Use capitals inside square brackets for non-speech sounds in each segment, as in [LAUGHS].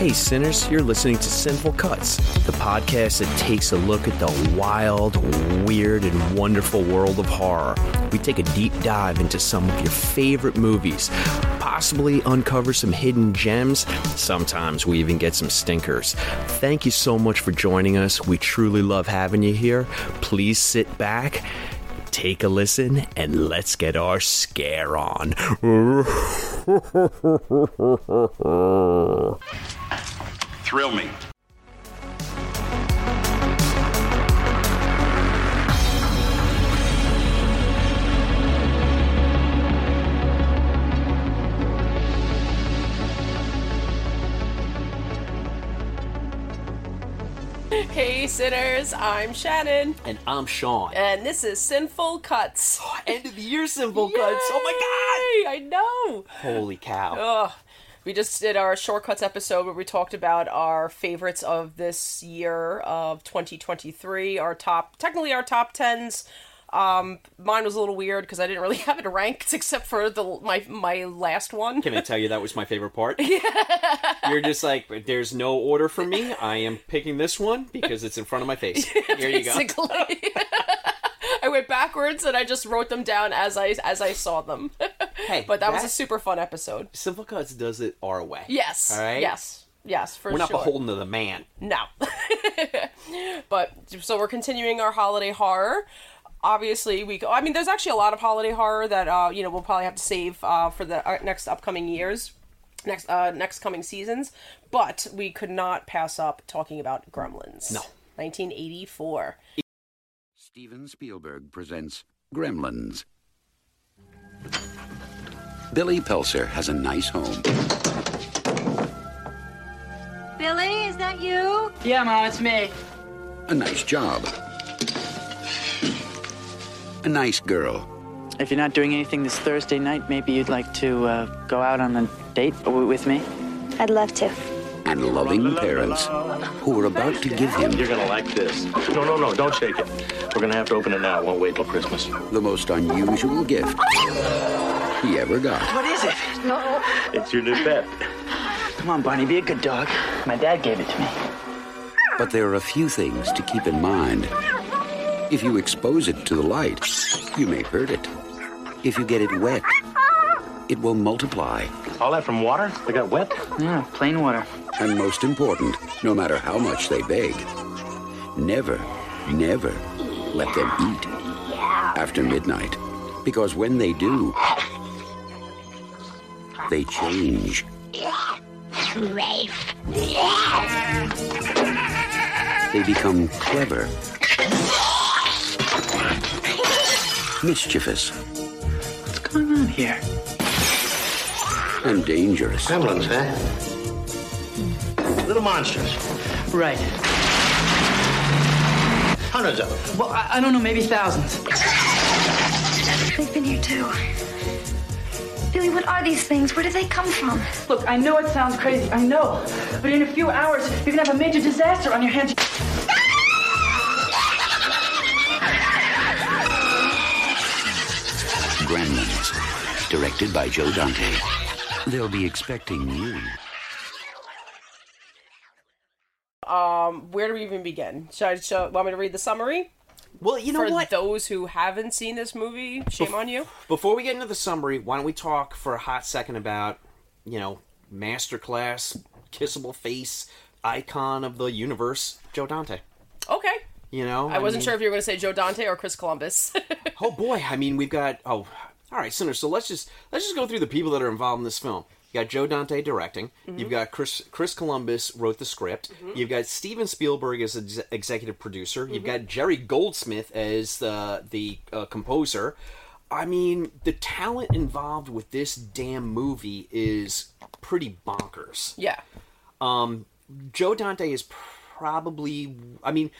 Hey, Cinners, you're listening to Cine-ful Cuts, the podcast that takes a look at the wild, weird, and wonderful world of horror. We take a deep dive into some of your favorite movies, possibly uncover some hidden gems. Sometimes we even get some stinkers. Thank you so much for joining us. We truly love having you here. Please sit back. Take a listen and let's get our scare on. Thrill me. Hey Cinners, I'm Shannon, and I'm Sean. and this is Cine-ful Cuts. [GASPS] End of the year Cine-ful Cuts. Oh my god! I know. Holy cow. Ugh. We just did our shortcuts episode where we talked about our favorites of this year of 2023. Our top, technically our top tens. Um, mine was a little weird because I didn't really [LAUGHS] have it ranked except for the my my last one. Can I tell you that was my favorite part? [LAUGHS] You're just like, there's no order for me. I am picking this one because it's in front of my face. [LAUGHS] Here you go. I went backwards and I just wrote them down as I as I saw them. Hey, but that was a super fun episode. Cine-ful Cuts does it our way. Yes. All right. Yes. Yes, for We're not sure. beholden to the man. No. but so we're continuing our holiday horror. Obviously, we. go, I mean, there's actually a lot of holiday horror that uh, you know we'll probably have to save uh, for the uh, next upcoming years, next uh, next coming seasons. But we could not pass up talking about Gremlins. No. 1984. Steven Spielberg presents Gremlins. Billy Peltzer has a nice home. Billy, is that you? Yeah, Mom, it's me. a nice job, a nice girl, If you're not doing anything this Thursday night, maybe you'd like to uh, go out on a date with me? I'd love to. and loving parents who were about to give him You're gonna like this. No, no, no, don't shake it. We're gonna have to open it now. It won't wait till Christmas. the most unusual gift he ever got. What is it? No. It's your new pet. Come on, Barney, be a good dog. My dad gave it to me. But there are a few things to keep in mind. If you expose it to the light, you may hurt it. If you get it wet, it will multiply. All that from water? They got wet? Yeah, plain water. And most important, no matter how much they beg, never, never let them eat after midnight. Because when they do, they change. They become clever, mischievous, What's going on here? and dangerous. Gremlins, huh? Eh? Little monsters. Right. Hundreds of them. Well, I, I don't know, maybe thousands. They've been here too. Billy, what are these things? Where did they come from? Look, I know it sounds crazy, I know. But in a few hours, you're gonna have a major disaster on your hands. Directed by Joe Dante. They'll be expecting you. Um, where do we even begin? Should I show, want me to read the summary? Well, you know For what? those who haven't seen this movie, shame on you. Before we get into the summary, why don't we talk for a hot second about, you know, masterclass, kissable face, icon of the universe, Joe Dante. Okay. You know, I wasn't mean- sure if you were going to say Joe Dante or Chris Columbus. [LAUGHS] Oh boy, I mean, we've got oh, all right, Cinner. So let's just let's just go through the people that are involved in this film. You got Joe Dante directing. Mm-hmm. You've got Chris Chris Columbus wrote the script. Mm-hmm. You've got Steven Spielberg as ex- executive producer. You've mm-hmm. got Jerry Goldsmith as the the uh, composer. I mean, the talent involved with this damn movie is pretty bonkers. yeah. Um, Joe Dante is probably I mean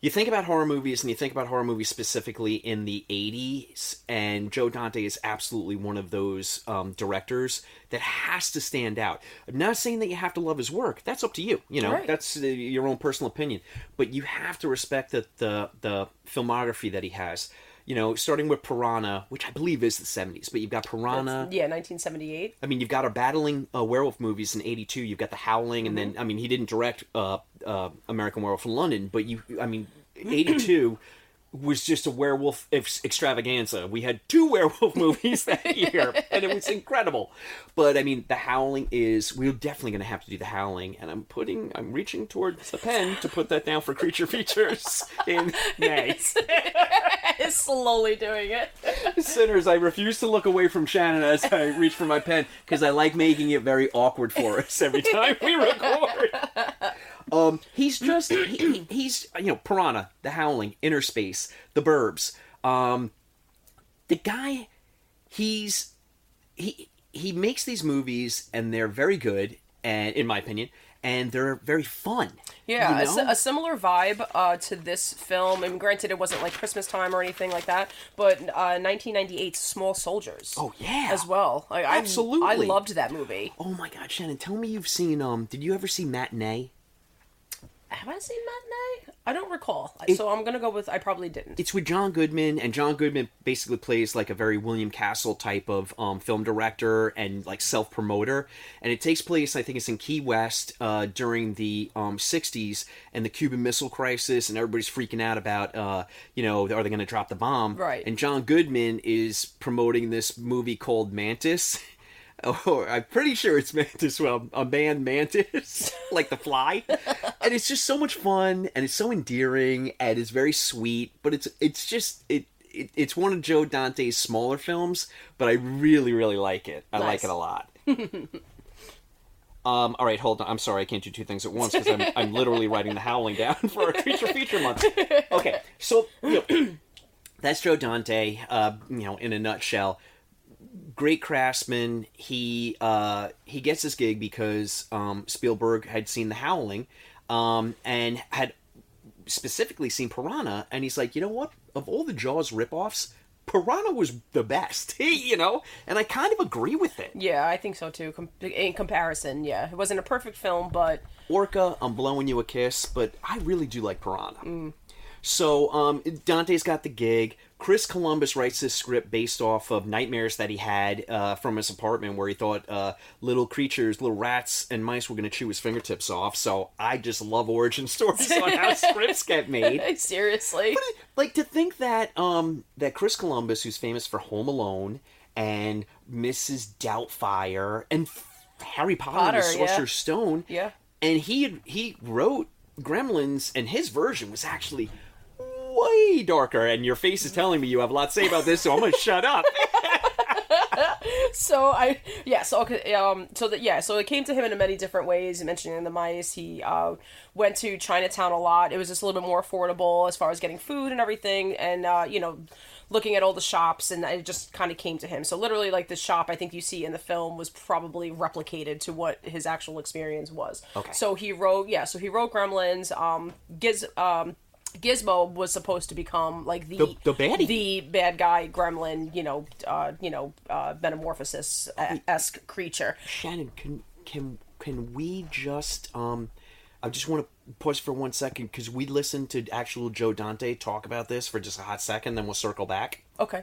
you think about horror movies and you think about horror movies specifically in the 80s and Joe Dante is absolutely one of those um, directors that has to stand out. I'm not saying that you have to love his work. That's up to you. You know, Right. that's uh, your own personal opinion. But you have to respect the, the the filmography that he has. you know, starting with Piranha, which I believe is the 70s, but you've got Piranha. Yeah, 1978. I mean, you've got our battling uh, werewolf movies in '82. You've got The Howling, and Mm-hmm. then I mean, he didn't direct uh, uh, American Werewolf in London, but you, I mean, '82 [CLEARS THROAT] was just a werewolf ex- extravaganza. We had two [LAUGHS] werewolf movies that [LAUGHS] year, and it was incredible. But I mean, The Howling is we're definitely going to have to do The Howling, and I'm putting, I'm reaching towards the pen to put that down for creature [LAUGHS] features in May. Is slowly doing it. Cinners, I refuse to look away from Shannon as I reach for my pen because I like making it very awkward for us every time we record. Um, he's just he, he- he's you know Piranha, The Howling, Innerspace, The Burbs. Um, the guy, he's he he makes these movies and they're very good, and in my opinion, and they're very fun. Yeah, you a, know? a similar vibe uh, to this film. I And granted, it wasn't like Christmas time or anything like that, but uh, 1998's Small Soldiers. Oh, yeah. as well. Like, I- Absolutely. I loved that movie. Oh my God, Shannon! Tell me you've seen um. Did you ever see Matinee? Have I seen Matinee? I don't recall. It- so I'm gonna go with I probably didn't. it's with John Goodman, and John Goodman basically plays like a very William Castle type of um, film director and like self promoter. And it takes place, I think it's in Key West uh, during the um, 60s and the Cuban Missile Crisis, and everybody's freaking out about, uh, you know, are they going to drop the bomb? Right. And John Goodman is promoting this movie called Mantis. [LAUGHS] Oh, I'm pretty sure it's Mantis. [LAUGHS] Well, a man mantis, [LAUGHS] like the fly, [LAUGHS] and it's just so much fun, and it's so endearing, and it's very sweet. But it's it's just it, it it's one of Joe Dante's smaller films, but I really really like it. I like it a lot. um, all right, hold on. I'm sorry, I can't do two things at once because I'm I'm literally writing the Howling down for our creature feature month. Okay, so you know, [CLEARS THROAT] that's Joe Dante. Uh, you know, in a nutshell great craftsman. He uh, he gets this gig because um, Spielberg had seen The Howling, um, and had specifically seen Piranha, and he's like, you know what? Of all the Jaws ripoffs, Piranha was the best. [LAUGHS] you know, and I kind of agree with it. yeah, I think so too. Com- in comparison, yeah, it wasn't a perfect film, but Orca, I'm blowing you a kiss, but I really do like Piranha. So um, Dante's got the gig. Chris Columbus writes this script based off of nightmares that he had uh, from his apartment, where he thought uh, little creatures, little rats and mice were going to chew his fingertips off. So I just love origin [LAUGHS] stories on how [LAUGHS] scripts get made. [LAUGHS] seriously, Like to think that um, that Chris Columbus, who's famous for Home Alone and Mrs. Doubtfire and Harry Potter, and the Potter, yeah. Sorcerer's Stone, Yeah. and he he wrote Gremlins, and his version was actually way darker. And your face is telling me you have a lot to say about this, so I'm going to shut up. [LAUGHS] so I yeah so okay um so that yeah so it came to him in many different ways mentioning the mice he uh went to Chinatown a lot it was just a little bit more affordable as far as getting food and everything and uh you know looking at all the shops and it just kind of came to him so literally like the shop I think you see in the film was probably replicated to what his actual experience was Okay. so he wrote yeah so he wrote Gremlins um Giz um Gizmo was supposed to become like the The- the baddie. the bad guy gremlin, you know, uh, you know, uh, metamorphosis esque creature. Shannon, can can can we just um I just want to pause for one second because we listened to actual Joe Dante talk about this for just a hot second, then we'll circle back. Okay.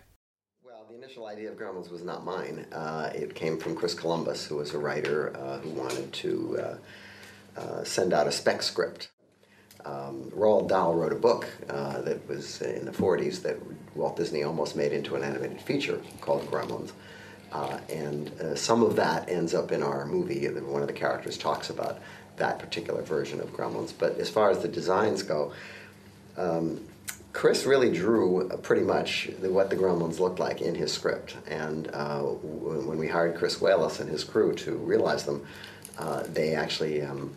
Well, the initial idea of Gremlins was not mine. Uh, it came from Chris Columbus, who was a writer uh, who wanted to uh, uh, send out a spec script. Um, Roald Dahl wrote a book uh, that was in the 40s that Walt Disney almost made into an animated feature called Gremlins. Uh, and uh, some of that ends up in our movie. One of the characters talks about that particular version of Gremlins. But as far as the designs go, Chris really drew pretty much what the Gremlins looked like in his script, and uh, w- when we hired Chris Walas and his crew to realize them, uh, they actually um,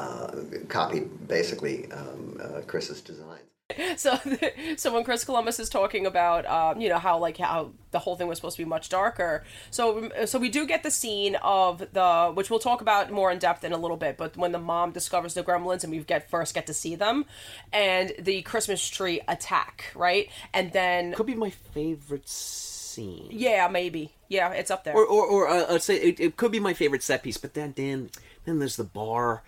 uh, copied basically um, uh, Chris's designs. [LAUGHS] So, [LAUGHS] so when Chris Columbus is talking about, um, you know, how like how the whole thing was supposed to be much darker. So, so we do get the scene of the, which we'll talk about more in depth in a little bit. But when the mom discovers the gremlins and we get first get to see them, and the Christmas tree attack, right? And then, Could be my favorite scene. yeah, maybe, yeah, it's up there. Or or, or uh, I'd say it, it could be my favorite set piece, but then then then there's the bar.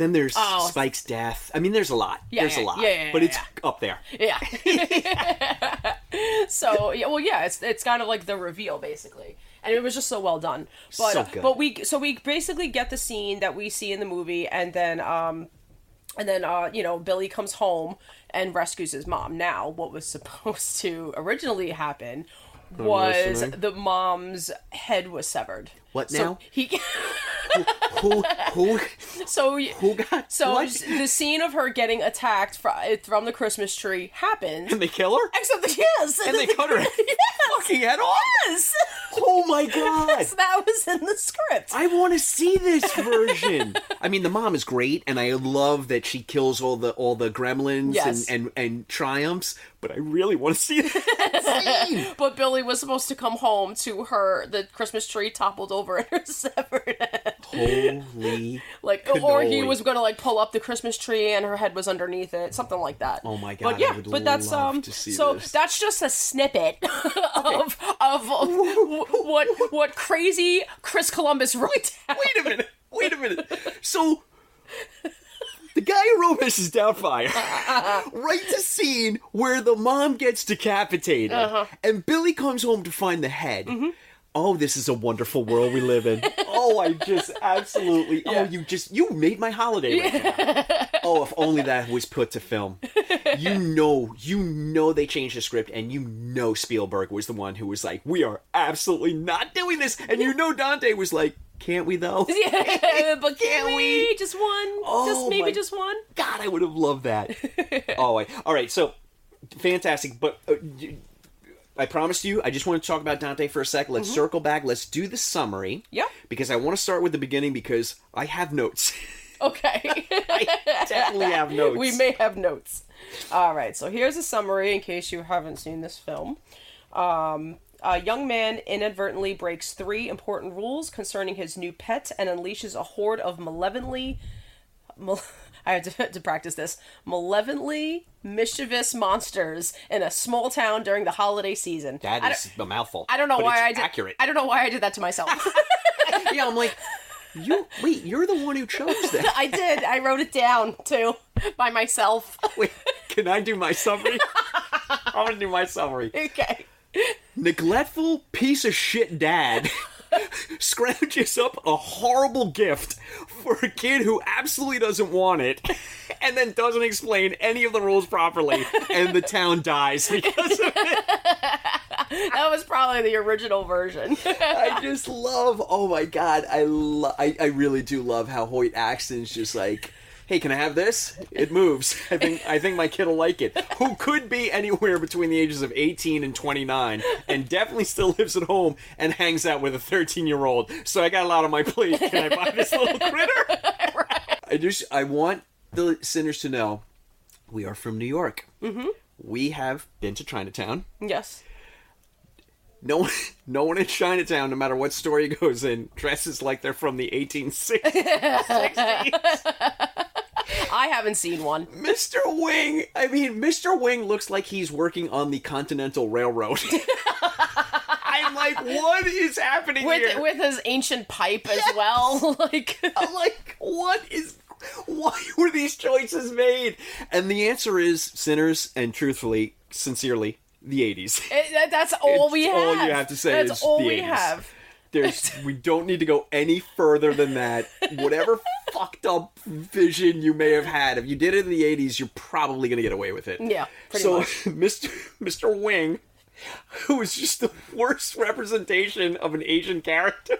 Then there's Oh. Spike's death. I mean, there's a lot. Yeah, there's yeah, a lot. yeah, yeah, but it's up there. Yeah. [LAUGHS] so yeah, well, yeah, it's it's kind of like the reveal basically, and it was just so well done. But So good. but we so we basically get the scene that we see in the movie, and then um, and then uh, you know, Billy comes home and rescues his mom. Now, what was [LAUGHS] supposed to originally happen was the mom's head was severed. What So now? he Who who so who got so what? the scene of her getting attacked eh, from the Christmas tree happens. And they kill her? Except that yes, And they cut her [LAUGHS] yes, fucking head off? yes. Oh my [LAUGHS] god. So that was in the script. I want to see this version. I mean, the mom is great, and I love that she kills all the all the gremlins Yes. and, and and triumphs. But I really want to see that scene. [LAUGHS] but Billy was supposed to come home to her. The Christmas tree toppled over and [LAUGHS] her severed head. Holy! [LAUGHS] Like, or he was gonna like pull up the Christmas tree and her head was underneath it, something like that. Oh my God, But yeah, but that's um. so this. that's just a snippet of of what what crazy Chris Columbus wrote down. Wait a minute. Wait a minute. So. The guy who wrote Mrs. Doubtfire [LAUGHS] writes a scene where the mom gets decapitated, Uh-huh. and Billy comes home to find the head. Mm-hmm. Oh, this is a wonderful world we live in. Oh, I just [LAUGHS] absolutely. Oh, you just you made my holiday right now. [LAUGHS] Oh, if only that was put to film. You know, you know they changed the script, and you know Spielberg was the one who was like, "We are absolutely not doing this," and you know Dante was like, "Can't we though?" [LAUGHS] Yeah, but can Can we we? just one? Oh just maybe just one. God, I would have loved that. oh, I, all right. So fantastic, but. Uh, I promised you. I just want to talk about Dante for a sec. Let's circle back. Let's do the summary. Mm-hmm. Yeah. Because I want to start with the beginning because I have notes. [LAUGHS] Okay. I definitely have notes. we may have notes. All right, so here's a summary in case you haven't seen this film. Um, a young man inadvertently breaks three important rules concerning his new pet and unleashes a horde of malevolently. Mal- [LAUGHS] I had to, [LAUGHS] to practice this. Malevolently mischievous monsters in a small town during the holiday season. That is a mouthful. I don't know why I did. accurate. I don't know why I did that to myself. [LAUGHS] [LAUGHS] yeah, I'm like, you wait. You're the one who chose that. I did. I wrote it down too by myself. Wait, can I do my summary? I'm gonna do my summary. okay. neglectful piece of shit dad [LAUGHS] scrounges up a horrible gift for a kid who absolutely doesn't want it and then doesn't explain any of the rules properly and the town dies because of it. [LAUGHS] That was probably the original version. I [LAUGHS] just love oh my god I, lo- I I really do love how Hoyt Axton's just like Hey, can I have this? It moves. I think I think my kid will like it. Who could be anywhere between the ages of 18 and 29 and definitely still lives at home and hangs out with a 13 year old. So I got a lot on my plate. Can I buy this little [LAUGHS] critter? I just I want the Cinners to know we are from New York. Mm-hmm. We have been to Chinatown. yes. No one, [LAUGHS] no one in Chinatown, no matter what store he goes in, dresses like they're from the 1860s. [LAUGHS] I haven't seen one. Mr. Wing, I mean, Mr. Wing looks like he's working on the Continental Railroad. [LAUGHS] I'm like, what is happening With here? with his ancient pipe as well. [LAUGHS] like I'm like, what is. Why were these choices made? And the answer is Cinners and truthfully, sincerely, the 80s. it- eh, that- that's all It's we have. all you have to say That's is all the we 80s. have. There's [LAUGHS] we don't need to go any further than that. Whatever [LAUGHS] fucked up vision you may have had, if you did it in the 80s, you're probably going to get away with it. Yeah, pretty so much. [LAUGHS] Mr. Mr. Wing, who is just the worst representation of an Asian character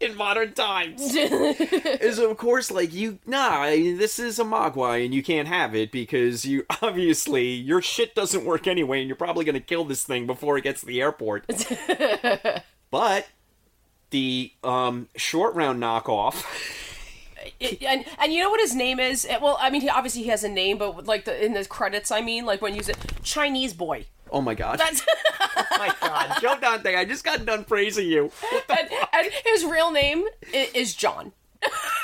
in modern times, is of course like you. Nah, this is a Mogwai, and you can't have it because you obviously your shit doesn't work anyway, and you're probably going to kill this thing before it gets to the airport. But the um, short round knockoff. It- and and you know what his name is? Well, I mean, he obviously he has a name, but like the in the credits, I mean, like when you say Chinese boy. Oh my god! That's [LAUGHS] oh my god, Joe Dante! I just got done praising you. and, and his real name is John.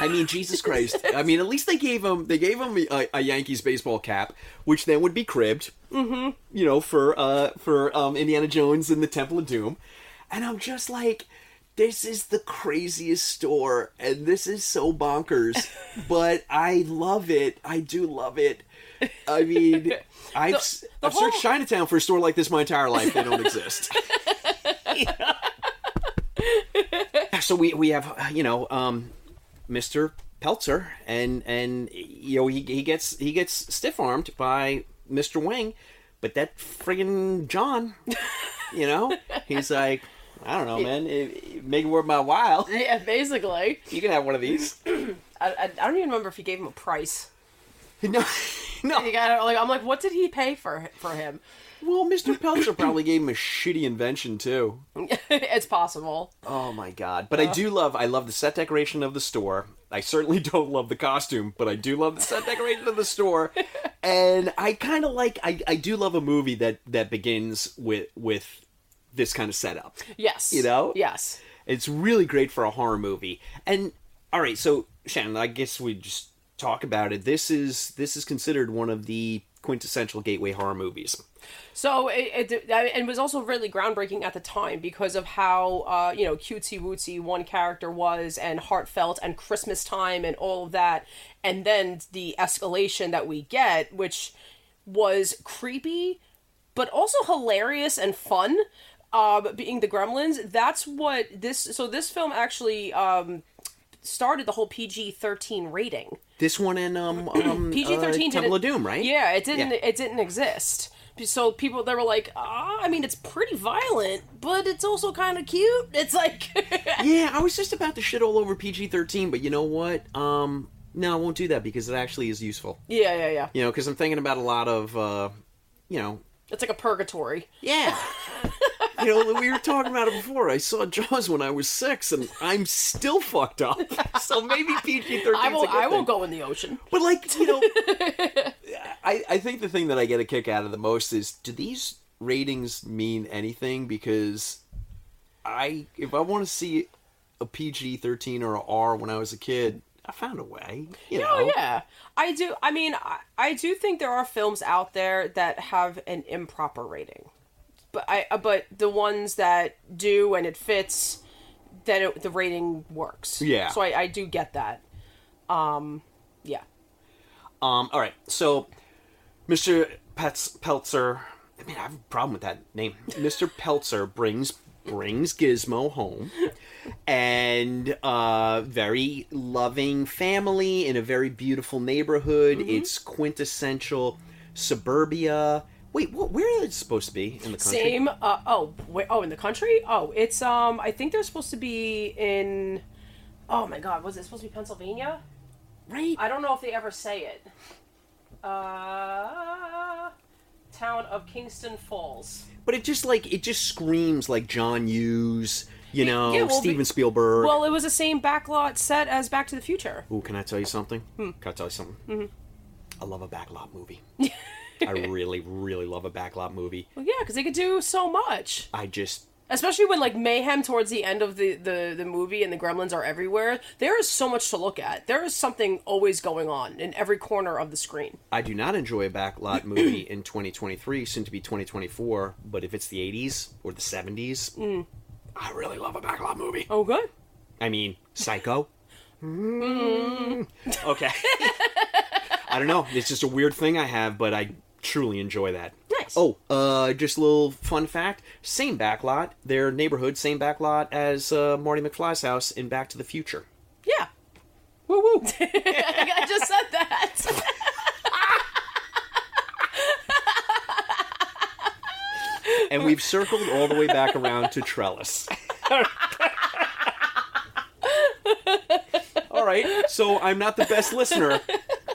I mean, Jesus Christ! I mean, at least they gave him they gave him a, a Yankees baseball cap, which then would be cribbed. Mm-hmm. You know, for uh for um Indiana Jones and the Temple of Doom, and I'm just like, this is the craziest store and this is so bonkers [LAUGHS] but i love it. I do love it. I mean i've, s- [LAUGHS] the I've searched chinatown for a store like this my entire life. They don't exist. [LAUGHS] So we we have uh, you know um mr peltzer and and you know he, he gets he gets stiff armed by mr wing but that friggin john you know? He's like i don't know man it, it- make it worth my while [LAUGHS] Yeah, basically. you can have one of these [CLEARS THROAT] I, I, I don't even remember if he gave him a price. [LAUGHS] no no You got like I'm like, what did he pay for for him? well mr [LAUGHS] peltzer probably gave him a shitty invention too it's possible. Oh my god! But I uh. do love I love the set decoration of the store. I certainly don't love the costume, but I do love the set decoration of the store. And I kind of like I, I do love a movie that that begins with with this kind of setup. Yes. You know? Yes. It's really great for a horror movie. And all right, so Shannon, I guess we just talk about it. This is this is considered one of the quintessential gateway horror movies. So it, it and it was also really groundbreaking at the time because of how uh, you know cutesy wootsy one character was and heartfelt and Christmas time and all of that, and then the escalation that we get, which was creepy, but also hilarious and fun. Um, being the Gremlins, that's what this. So this film actually um, started the whole PG thirteen rating. This one and um um [CLEARS THROAT] PG thirteen uh, Temple of Doom, right? Yeah, it didn't. Yeah. It didn't exist. So people they were like, ah, I mean, it's pretty violent, but it's also kind of cute. [LAUGHS] It's like, [LAUGHS] yeah, I was just about to shit all over PG thirteen, but you know what? Um, no, I won't do that because it actually is useful. yeah, yeah, yeah. You know, because I'm thinking about a lot of, uh, you know, It's like a purgatory. yeah. [LAUGHS] you know, we were talking about it before. I saw Jaws when I was six, and I'm still fucked up. [LAUGHS] So maybe PG thirteen. I will. I will go in the ocean. But like, you know, [LAUGHS] I I think the thing that I get a kick out of the most is do these ratings mean anything? Because I if I want to see a PG thirteen or a R when I was a kid, I found a way. You oh, know, Oh yeah, I do. I mean, I, I do think there are films out there that have an improper rating, but I uh, but the ones that do and it fits, then it, the rating works. Yeah. So I, I do get that. Um, yeah. Um. All right. So, Mr. Pets Peltzer. I mean, I have a problem with that name. Mr. [LAUGHS] Peltzer brings brings Gizmo home, and uh, very loving family in a very beautiful neighborhood. It's quintessential suburbia. Wait, what, where is it supposed to be in the country? Same. Uh, oh, wait, oh, in the country? Oh, it's um. I think they're supposed to be in. Oh my God, was it supposed to be Pennsylvania? right? I don't know if they ever say it. Uh, town of Kingston Falls. But it just like it just screams like John Hughes, you know, yeah, well, Steven be- Spielberg. Well, it was the same backlot set as Back to the Future. Ooh, can I tell you something? Hmm. Can I tell you something? Mm-hmm. I love a backlot movie. [LAUGHS] I [LAUGHS] really, really love a backlot movie. Well, yeah, because they could do so much, I just especially when like mayhem towards the end of the the the movie and the gremlins are everywhere. There is so much to look at. There is something always going on in every corner of the screen. I do not enjoy a backlot [CLEARS THROAT] movie in 2023, soon to be 2024. But if it's the 80s or the 70s, I really love a backlot movie. Oh, good. I mean, Psycho. [LAUGHS] Mm. Okay. [LAUGHS] I don't know. It's just a weird thing I have, but I truly enjoy that. Nice. Oh, uh, just a little fun fact. Same backlot, their neighborhood, same backlot as uh, Marty McFly's house in Back to the Future. Yeah. Woo woo. [LAUGHS] I just said that. [LAUGHS] and we've circled all the way back around to Trellis. [LAUGHS] all right, so I'm not the best listener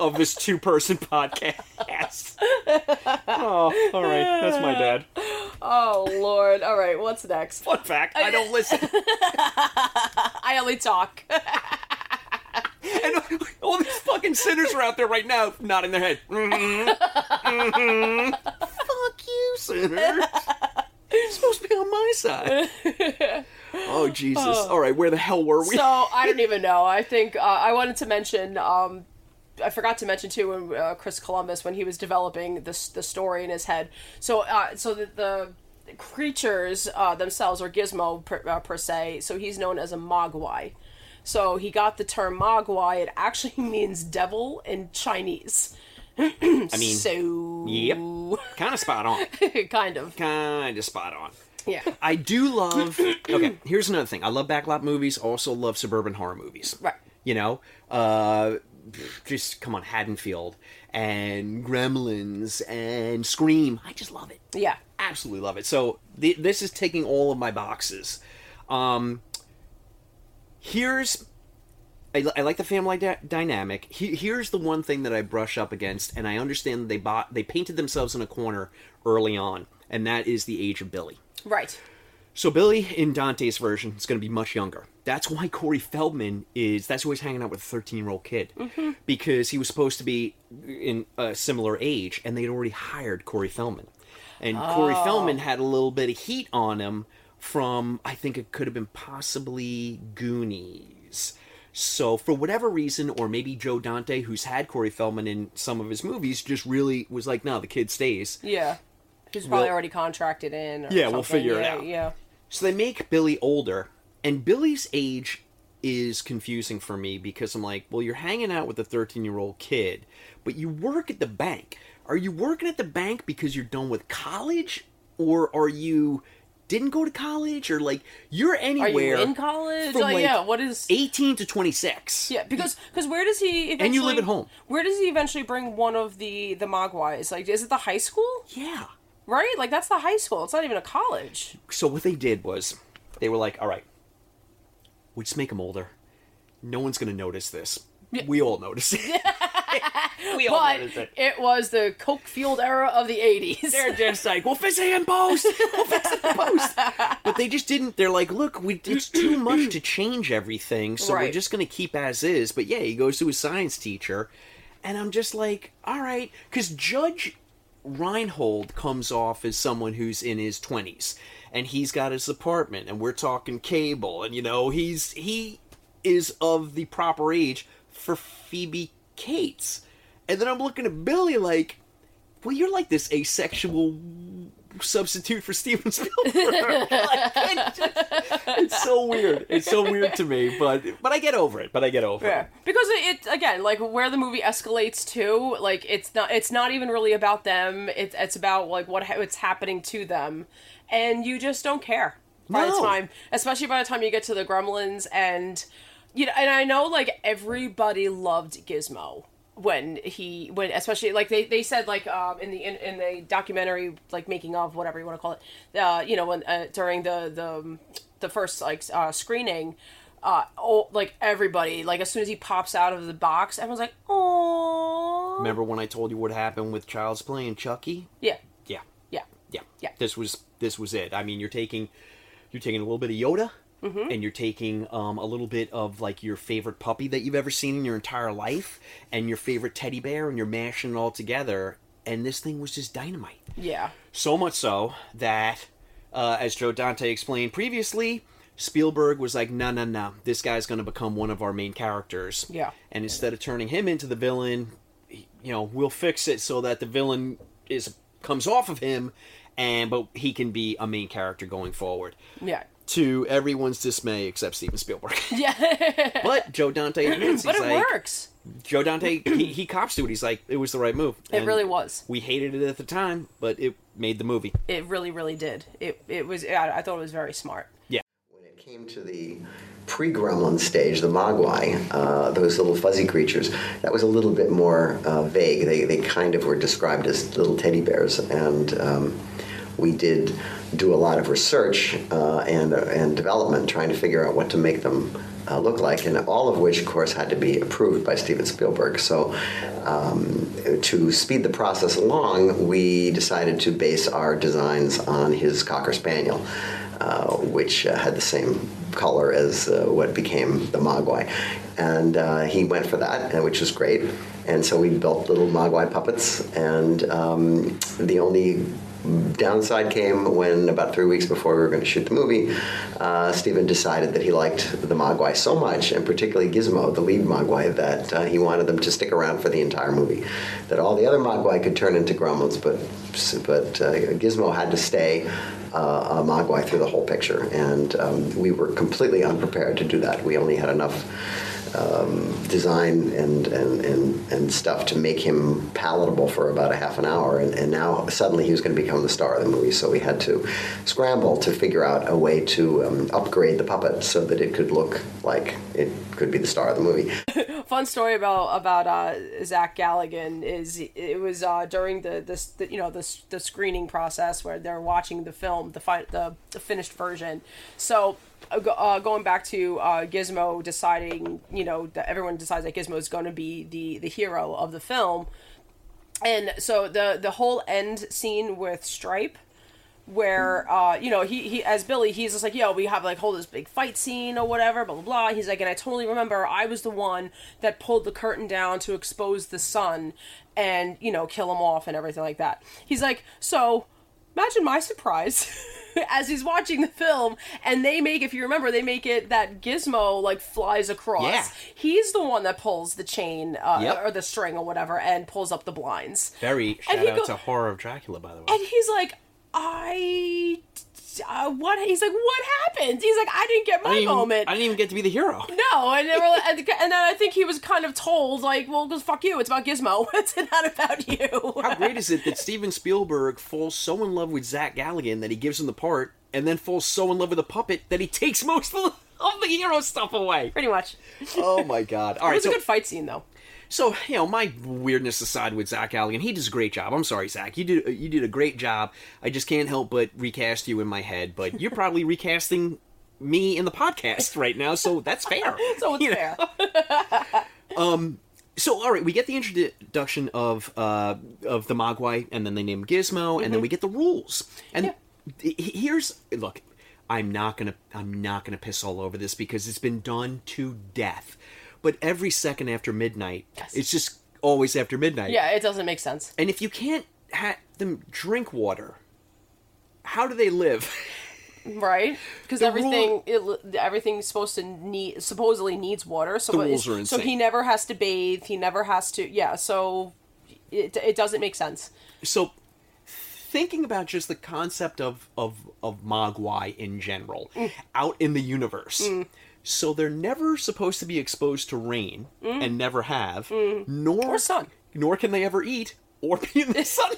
of this two person [LAUGHS] podcast. Oh, all right, that's my dad. oh Lord. All right. What's next? Fun fact I don't listen. [LAUGHS] I only talk. [LAUGHS] And all these fucking Cinners are out there right now nodding their head. Mhm. Mhm. Fuck you, Cinners. You're supposed to be on my side. Oh, Jesus. All right, where the hell were we? So I don't even know. I think uh, I wanted to mention. Um, I forgot to mention too when uh, Chris Columbus when he was developing this the story in his head. So uh, so the, the creatures uh, themselves, or Gizmo per, uh, per se, so he's known as a Mogwai. So he got the term Mogwai. It actually [LAUGHS] means devil in Chinese. I mean, so yep, [LAUGHS] kind of spot on. kind of. Kind of spot on. Yeah. I do love. Okay, here's another thing. I love backlot movies. Also love suburban horror movies. Right. You know, uh, just come on, Haddonfield and Gremlins and Scream. I just love it. Yeah. Absolutely love it. So th- this is taking all of my boxes. Um, here's I, I like the family dy- dynamic. He, here's the one thing that I brush up against, and I understand that they bought they painted themselves in a corner early on, and that is the age of Billy. Right. So Billy in Dante's version is going to be much younger. That's why Corey Feldman is. That's why he's hanging out with a 13 year old kid mm-hmm. because he was supposed to be in a similar age, and they'd already hired Corey Feldman, and Corey oh. Feldman had a little bit of heat on him from I think it could have been possibly Goonies. So for whatever reason, or maybe Joe Dante, who's had Corey Feldman in some of his movies, just really was like, no, the kid stays. Yeah. He's probably We'll- already contracted in. Or Yeah, we'll something. figure it out. Yeah. So they make Billy older, and Billy's age is confusing for me because I'm like, well, you're hanging out with a 13 year old kid, but you work at the bank. Are you working at the bank because you're done with college, or are you didn't go to college, or like you're anywhere? you in college? from, Like, like, yeah. What is? 18 to 26. Yeah, because because where does he? Eventually, And you live at home. Where does he eventually bring one of the the Mogwais? Like, is it the high school? Yeah. Right? Like that's the high school. It's not even a college. So what they did was they were like, all right, we just make him older. No one's gonna notice this. We all notice it. [LAUGHS] [LAUGHS] we all But notice it. it was the coke fueled era of the eighties. They're just like, we'll fix it in post. We'll fix it in post. [LAUGHS] But they just didn't. They're like, look, we, it's too much to change everything, so we're just going to keep as is. But yeah, he goes to his science teacher, and I'm just like, all right, because Judge Reinhold comes off as someone who's in his 20s, and he's got his apartment, and we're talking cable, and you know, he's he is of the proper age for Phoebe Cates. And then I'm looking at Billy like, well, you're like this asexual substitute for Steven [LAUGHS] Spielberg. [LAUGHS] Like, it's, just- it's so weird. It's so weird to me, but but I get over it. But I get over Yeah, it. because it, it again, like where the movie escalates to, like it's not it's not even really about them. It's it's about like what ha- what's happening to them, and you just don't care by the time, especially by the time you get to the Gremlins, and you know, and I know like everybody loved Gizmo when he when especially like they, they said like um in the in, in the documentary like making of whatever you want to call it uh you know when uh, during the the the first like uh screening uh oh like everybody like as soon as he pops out of the box everyone's like oh Remember when I told you what happened with Child's Play and Chucky? yeah Yeah, yeah yeah, Yeah. This was this was it. I mean, you're taking you're taking a little bit of Yoda. Mm-hmm. And you're taking um, a little bit of like your favorite puppy that you've ever seen in your entire life, and your favorite teddy bear, and you're mashing it all together. And this thing was just dynamite. yeah So much so that, uh, as Joe Dante explained previously, Spielberg was like, no, no, no, this guy's going to become one of our main characters. Yeah. And instead of turning him into the villain, you know, we'll fix it so that the villain is comes off of him, and but he can be a main character going forward. yeah To everyone's dismay, except Steven Spielberg. [LAUGHS] yeah but Joe Dante [GASPS] admits, but he's it like, works Joe Dante, he, he cops to it. He's like, it was the right move. it And really was We hated it at the time, but it made the movie. it really really did it it was I, I thought it was very smart Yeah. When it came to the pre-gremlin stage, the Mogwai, uh, those little fuzzy creatures, that was a little bit more uh, vague. They, they kind of were described as little teddy bears, and um, we did do a lot of research uh, and, uh, and development trying to figure out what to make them uh, look like, and all of which, of course, had to be approved by Steven Spielberg. So, um, to speed the process along, we decided to base our designs on his Cocker Spaniel, uh, which uh, had the same color as uh, what became the Mogwai. And uh, he went for that, uh, which was great. And so we built little Mogwai puppets, and um, the only downside came when about three weeks before we were going to shoot the movie, uh, Steven decided that he liked the Mogwai so much, and particularly Gizmo, the lead Mogwai, that uh, he wanted them to stick around for the entire movie. That all the other Mogwai could turn into gremlins, but but uh, Gizmo had to stay uh, a Mogwai through the whole picture, and um, we were completely unprepared to do that. We only had enough um, design and, and, and, and stuff to make him palatable for about a half an hour. And, and now suddenly he was going to become the star of the movie. So we had to scramble to figure out a way to um, upgrade the puppet so that it could look like it could be the star of the movie. [LAUGHS] Fun story about about uh, Zach Galligan is it was uh, during the, the, the you know the, the screening process where they're watching the film the fi- the, the finished version. So uh, going back to uh, Gizmo deciding, you know, that everyone decides that Gizmo is going to be the the hero of the film, and so the the whole end scene with Stripe, where uh, you know he he as Billy, he's just like, yo, we have like hold this big fight scene or whatever, blah blah blah. He's like, and I totally remember I was the one that pulled the curtain down to expose the sun, and you know kill him off and everything like that. He's like, so imagine my surprise [LAUGHS] [LAUGHS] as he's watching the film and they make if you remember they make it that gizmo like flies across Yeah. he's the one that pulls the chain uh, Yep. or the string or whatever and pulls up the blinds Very And shout he out go- to Horror of Dracula, by the way. and he's like i uh, what he's like what happened he's like i didn't get my I didn't, even, moment I didn't even get to be the hero. no, and they were, like- and, and then I think he was kind of told, like, well, because fuck you, it's about Gizmo, [LAUGHS] it's not about you. How great is it that Steven Spielberg falls so in love with Zach Galligan that he gives him the part, and then falls so in love with the puppet that he takes most of the, [LAUGHS] of the hero stuff away? Pretty much. Oh my god! all right It was so a good fight scene, though. So you know, my weirdness aside with Zach Galligan, he does a great job. I'm sorry, Zach, you did you did a great job. I just can't help but recast you in my head. But you're probably [LAUGHS] recasting me in the podcast right now, so that's fair. [LAUGHS] So it's You fair. [LAUGHS] So all right, we get the introduction of uh of the Mogwai, and then they name Gizmo, and then we get the rules. And he- here's look, I'm not gonna I'm not gonna piss all over this because it's been done to death. But every second after midnight, Yes. it's just always after midnight. Yeah, it doesn't make sense. And if you can't have them drink water, how do they live? Right? [LAUGHS] Because everything, it, everything's supposed to need, supposedly needs water. So The rules are insane. So he never has to bathe. He never has to. Yeah. So it, it doesn't make sense. so thinking about just the concept of of of mogwai in general Mm. out in the universe so they're never supposed to be exposed to rain and never have nor Mm. Or sun. nor can they ever eat or be in the sun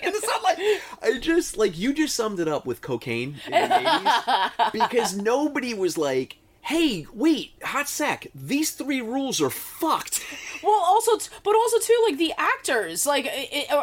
in the sunlight i just like you just summed it up with cocaine in the 80s because nobody was like hey wait hot sec these three rules are fucked Well, also, t- but also too, like the actors, like,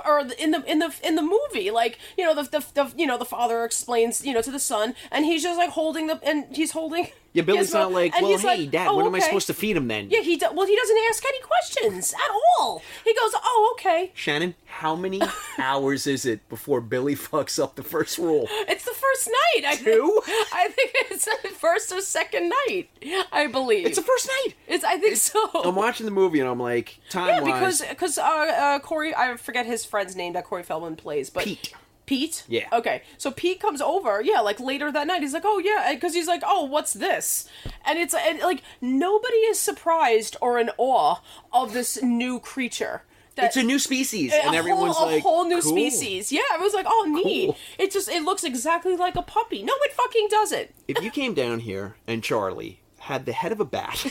or in the in the in the movie, like you know, the, the the you know the father explains you know to the son, and he's just like holding the and he's holding. [LAUGHS] yeah billy's Gizmo, not like well hey like, dad "Oh, what am i supposed to feed him then Yeah, he do- well, he doesn't ask any questions at all. He goes, "Oh, okay." Shannon, how many [LAUGHS] hours is it before Billy fucks up the first rule? It's the first night. I Two? Think, I think it's the first or second night. I believe It's the first night. It's I think so. I'm watching the movie and I'm like, time yeah, because because uh, uh, Corey, I forget his friend's name that Corey Feldman plays, but Pete. Pete. Yeah. Okay, so Pete comes over, yeah, like later that night. He's like, "Oh yeah," because he's like, "Oh, what's this?" And it's and, like nobody is surprised or in awe of this new creature. That, it's a new species, and everyone's whole, like, a whole new cool. species. Yeah, I was like, "Oh, neat." Cool. It just it looks exactly like a puppy. No, it fucking doesn't. If you came down here and Charlie had the head of a bat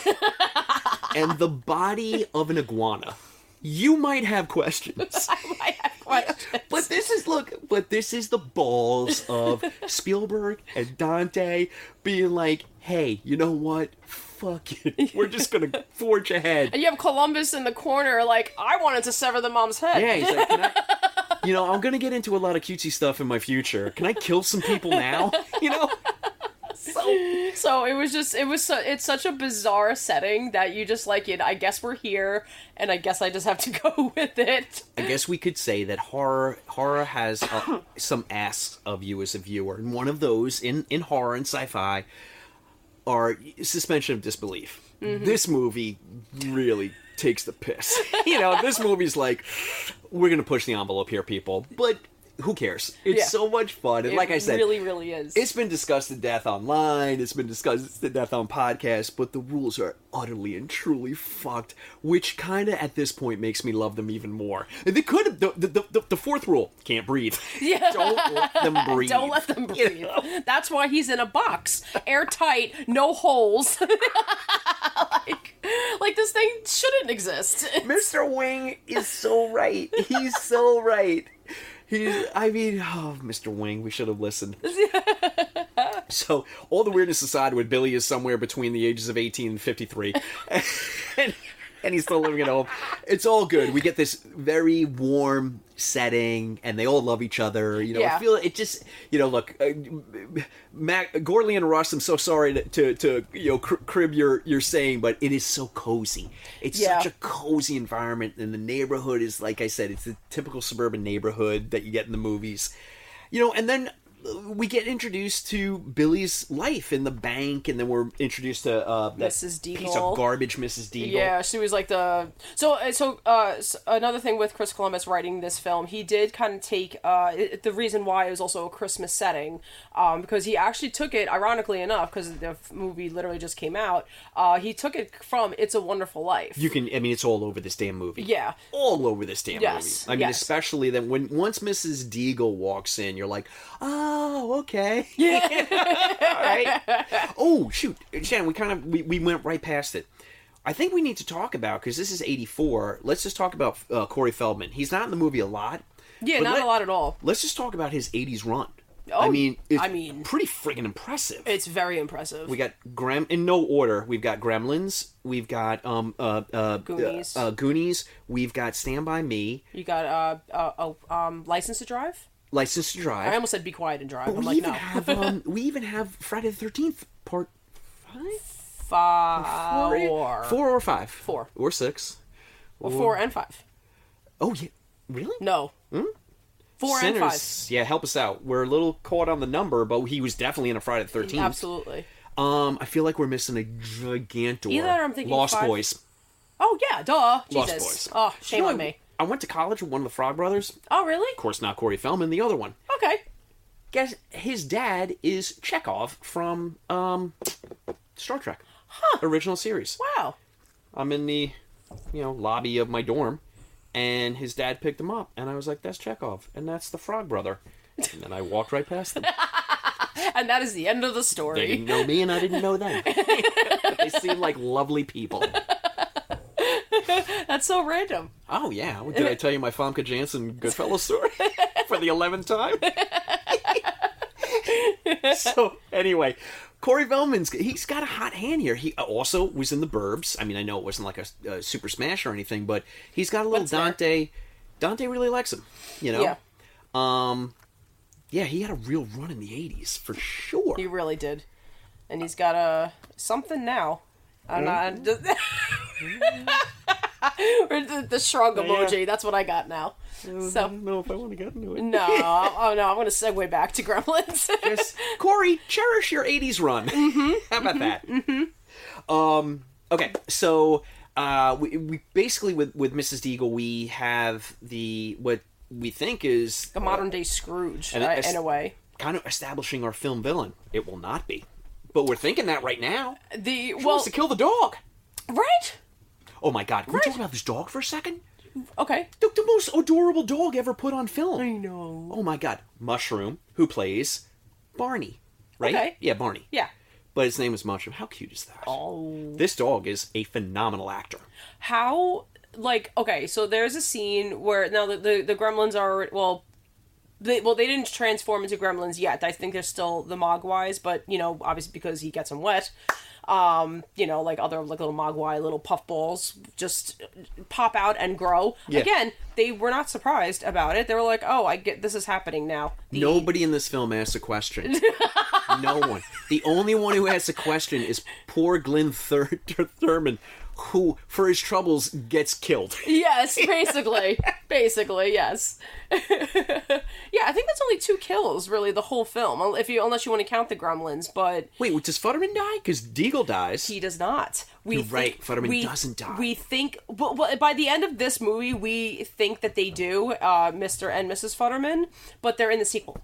[LAUGHS] and the body of an iguana, you might have questions. [LAUGHS] I might have questions. But this is look, but this is the balls of [LAUGHS] Spielberg and Dante being like, "Hey, you know what? Fuck it. [LAUGHS] We're just gonna [LAUGHS] forge ahead." And you have Columbus in the corner, like, I wanted to sever the mom's head. Yeah, he's like, Can I, [LAUGHS] you know, I'm gonna get into a lot of cutesy stuff in my future. Can I kill some people now? You know, so So it was just, it was, so, it's such a bizarre setting that you just like it. I guess we're here, and I guess I just have to go with it. I guess we could say that horror horror has uh, some asks of you as a viewer, and one of those in in horror and sci-fi are suspension of disbelief. Mm-hmm. This movie really takes the piss. [LAUGHS] you know, this movie's like, we're gonna push the envelope here, people, but. Who cares? It's Yeah. so much fun, and It like I said, really, really is. It's been discussed to death online. It's been discussed to death on podcasts, but the rules are utterly and truly fucked, which kind of at this point makes me love them even more. And they could have the, the, the, the fourth rule: can't breathe. [LAUGHS] Yeah. Don't let them breathe. [LAUGHS] Don't let them You breathe. know? That's why he's in a box, airtight, no holes. [LAUGHS] like, like this thing shouldn't exist. Mr. Wing is so right. He's so right. He's, I mean, oh, Mr. Wing, we should have listened. [LAUGHS] so, all the weirdness aside, when Billy is somewhere between the ages of 18 and 53, [LAUGHS] and, and he's still living at home, it's all good. We get this very warm setting, and they all love each other. You know, I feel it just, you know, look, uh, Mac, Gorley and Ross. I'm so sorry to, to, to you know, cr- crib your, your saying, but it is so cozy. It's Yeah. such a cozy environment, and the neighborhood is, like I said, it's the typical suburban neighborhood that you get in the movies. You know, and then we get introduced to Billy's life in the bank, and then we're introduced to uh, Mrs. piece of garbage, Mrs. Deagle. Yeah, she was like the so uh, so uh another thing with Chris Columbus writing this film, he did kind of take uh it, the reason why it was also a Christmas setting, um because he actually took it ironically enough because the movie literally just came out, uh he took it from It's a Wonderful Life. You can, I mean, it's all over this damn movie. Yeah. all over this damn Yes, movie. I mean, yes. especially then when once Mrs. Deagle walks in, you're like, oh, okay, yeah, [LAUGHS] all right. Oh shoot, Shannon, we kind of we, we went right past it. I think we need to talk about because this is '84. Let's just talk about uh, Corey Feldman. He's not in the movie a lot. yeah, not let- a lot at all. Let's just talk about his '80s run. Oh, I mean, it's I mean- pretty friggin' impressive. It's very impressive. We got Grem in no order. We've got Gremlins. We've got um uh uh Goonies. Uh, uh, Goonies. We've got Stand by Me. you got uh, uh oh um License to Drive. License to Drive. I almost said Be Quiet and Drive. But I'm we like even no. have um [LAUGHS] we even have Friday the Thirteenth Part five, Four. four or five, Four. or six. Well, four and five. Oh yeah, really? No. Four and five. Yeah, help us out. We're a little caught on the number, but he was definitely in a Friday the Thirteenth. Absolutely. Um, I feel like we're missing a gigantor. Either I'm thinking Lost five- Boys. Oh yeah, duh. Lost Jesus. Boys. Oh, shame You know, on me. I went to college with one of the Frog Brothers. Oh really? Of course, not Corey Feldman. The other one. Okay. Guess his dad is Chekhov from um, Star Trek, huh. original series. Wow. I'm in the, you know, lobby of my dorm, and his dad picked him up, and I was like, "That's Chekhov, and that's the Frog Brother." And then I walked right past them. [LAUGHS] And that is the end of the story. They didn't know me, and I didn't know them. [LAUGHS] they seem like lovely people. [LAUGHS] That's so random. Oh yeah, did I tell you my Famke Janssen Goodfellas story [LAUGHS] for the eleventh time? [LAUGHS] so anyway, Corey Feldman's he's got a hot hand here. He also was in the Burbs. I mean, I know it wasn't like a, a super smash or anything, but he's got a little That's fair. Dante. Dante really likes him, you know. Yeah. Um, yeah, he had a real run in the '80s for sure. He really did. And he's got a something now. I'm not. [LAUGHS] Or the, the shrug emoji. That's what I got now. I So don't know if I want to get into it. no. Oh no. I'm gonna segue back to Gremlins. [LAUGHS] Just Corey, cherish your '80s run. Mm-hmm. [LAUGHS] How about that? Um. Okay. So, uh, we, we basically with with Mrs. Deagle, we have the what we think is a modern day Scrooge, uh, in a way. kind of establishing our film villain. It will not be, but we're thinking that right now. The He well, wants to kill the dog. right? Oh my God! Can we talk about this dog for a second? Okay. The, the most adorable dog ever put on film. I know. Oh my God! Mushroom, who plays Barney, right? Okay. Yeah, Barney. Yeah. But his name is Mushroom. How cute is that? Oh. This dog is a phenomenal actor. how like okay so there's a scene where now the the, the gremlins are well they, well they didn't transform into gremlins yet i think they're still the mogwais but you know obviously because he gets them wet um you know like other like little mogwai little puffballs just pop out and grow Yeah. again they were not surprised about it they were like oh i get this is happening now The- Nobody in this film asks a question. [LAUGHS] no one. The only one who asks a question is poor Glynn Thur- Turman, who, for his troubles, gets killed. [LAUGHS] Yes, basically. basically, yes. [LAUGHS] yeah, I think that's only two kills, really, the whole film. If you, unless you want to count the gremlins, but Wait, does Futterman die? Because Deagle dies. he does not. We You're think- right, Futterman we- doesn't die. We think, but, but by the end of this movie, we think that they do, uh, Mr. and Mrs. Futterman, but they're in the sequel.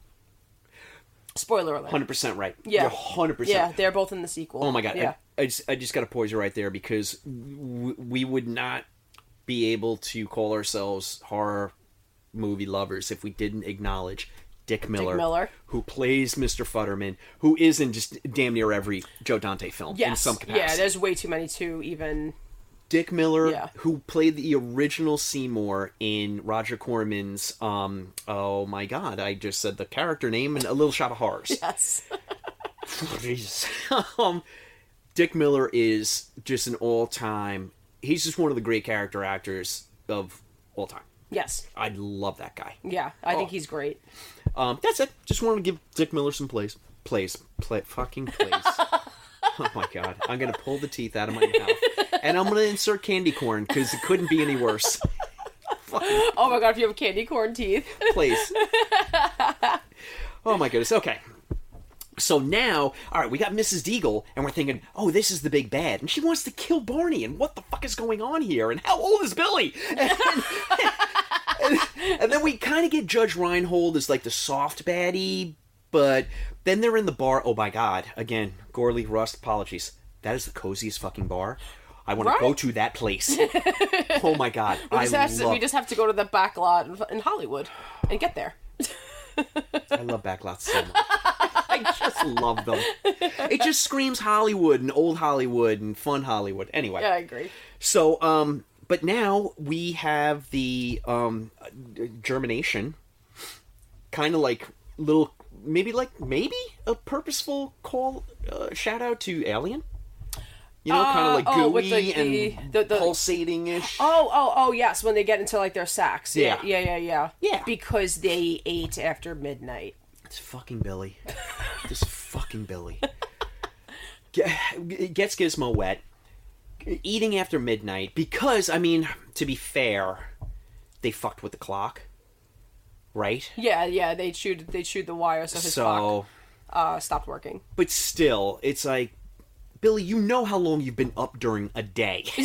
Spoiler alert. Hundred percent right. Yeah. You're hundred percent. Yeah, they're both in the sequel. Oh my god! Yeah. I, I just I just got to pause you right there because w- we would not be able to call ourselves horror movie lovers if we didn't acknowledge Dick Miller, Dick Miller. who plays Mr. Futterman, who is in just damn near every Joe Dante film yes. in some capacity. Yeah, there's way too many to even. Dick Miller, Yeah. who played the original Seymour in Roger Corman's. Um, oh my God! I just said the character name and a little shot of horrors. [LAUGHS] Yes. [LAUGHS] Jesus. um, Dick Miller is just an all-time. He's just one of the great character actors of all time. yes. I love that guy. Yeah, I think Oh. he's great. Um, that's it. Just wanted to give Dick Miller some plays. Plays. Play. Fucking plays. [LAUGHS] oh my god! I'm gonna pull the teeth out of my mouth, and I'm gonna insert candy corn because it couldn't be any worse. [LAUGHS] Oh my god, if you have candy corn teeth. Please. oh my goodness. Okay. So now, all right, we got Mrs. Deagle, and we're thinking, oh, this is the big bad, and she wants to kill Barney, and what the fuck is going on here? And how old is Billy? [LAUGHS] And, and- and then we kind of get Judge Reinhold as like the soft baddie, but then they're in the bar. Oh my god! Again, Gorley Rust. Apologies. That is the coziest fucking bar. I want Right? to go to that place. [LAUGHS] oh my god! We just, have to, we just have to go to the back lot in- in Hollywood and get there. I love backlots so much. [LAUGHS] I just love them. It just screams Hollywood and old Hollywood and fun Hollywood. Anyway, Yeah, I agree. so um, but now we have the um, germination, kind of like little, maybe like maybe a purposeful call uh, shout out to Alien. You know, kind of like oh, gooey the- and the- the- pulsating ish. Oh, oh, oh, yes, when they get into like their sacks. Yeah, Yeah. yeah, yeah, yeah. Yeah. Because they ate after midnight. It's fucking Billy. [LAUGHS] this fucking Billy. Ge- Gets Gizmo wet. Eating after midnight because, I mean, to be fair, they fucked with the clock. Right? Yeah, yeah, they chewed they chewed the wire so his clock So, uh, stopped working. but still, it's like, Billy, you know how long you've been up during a day. [LAUGHS]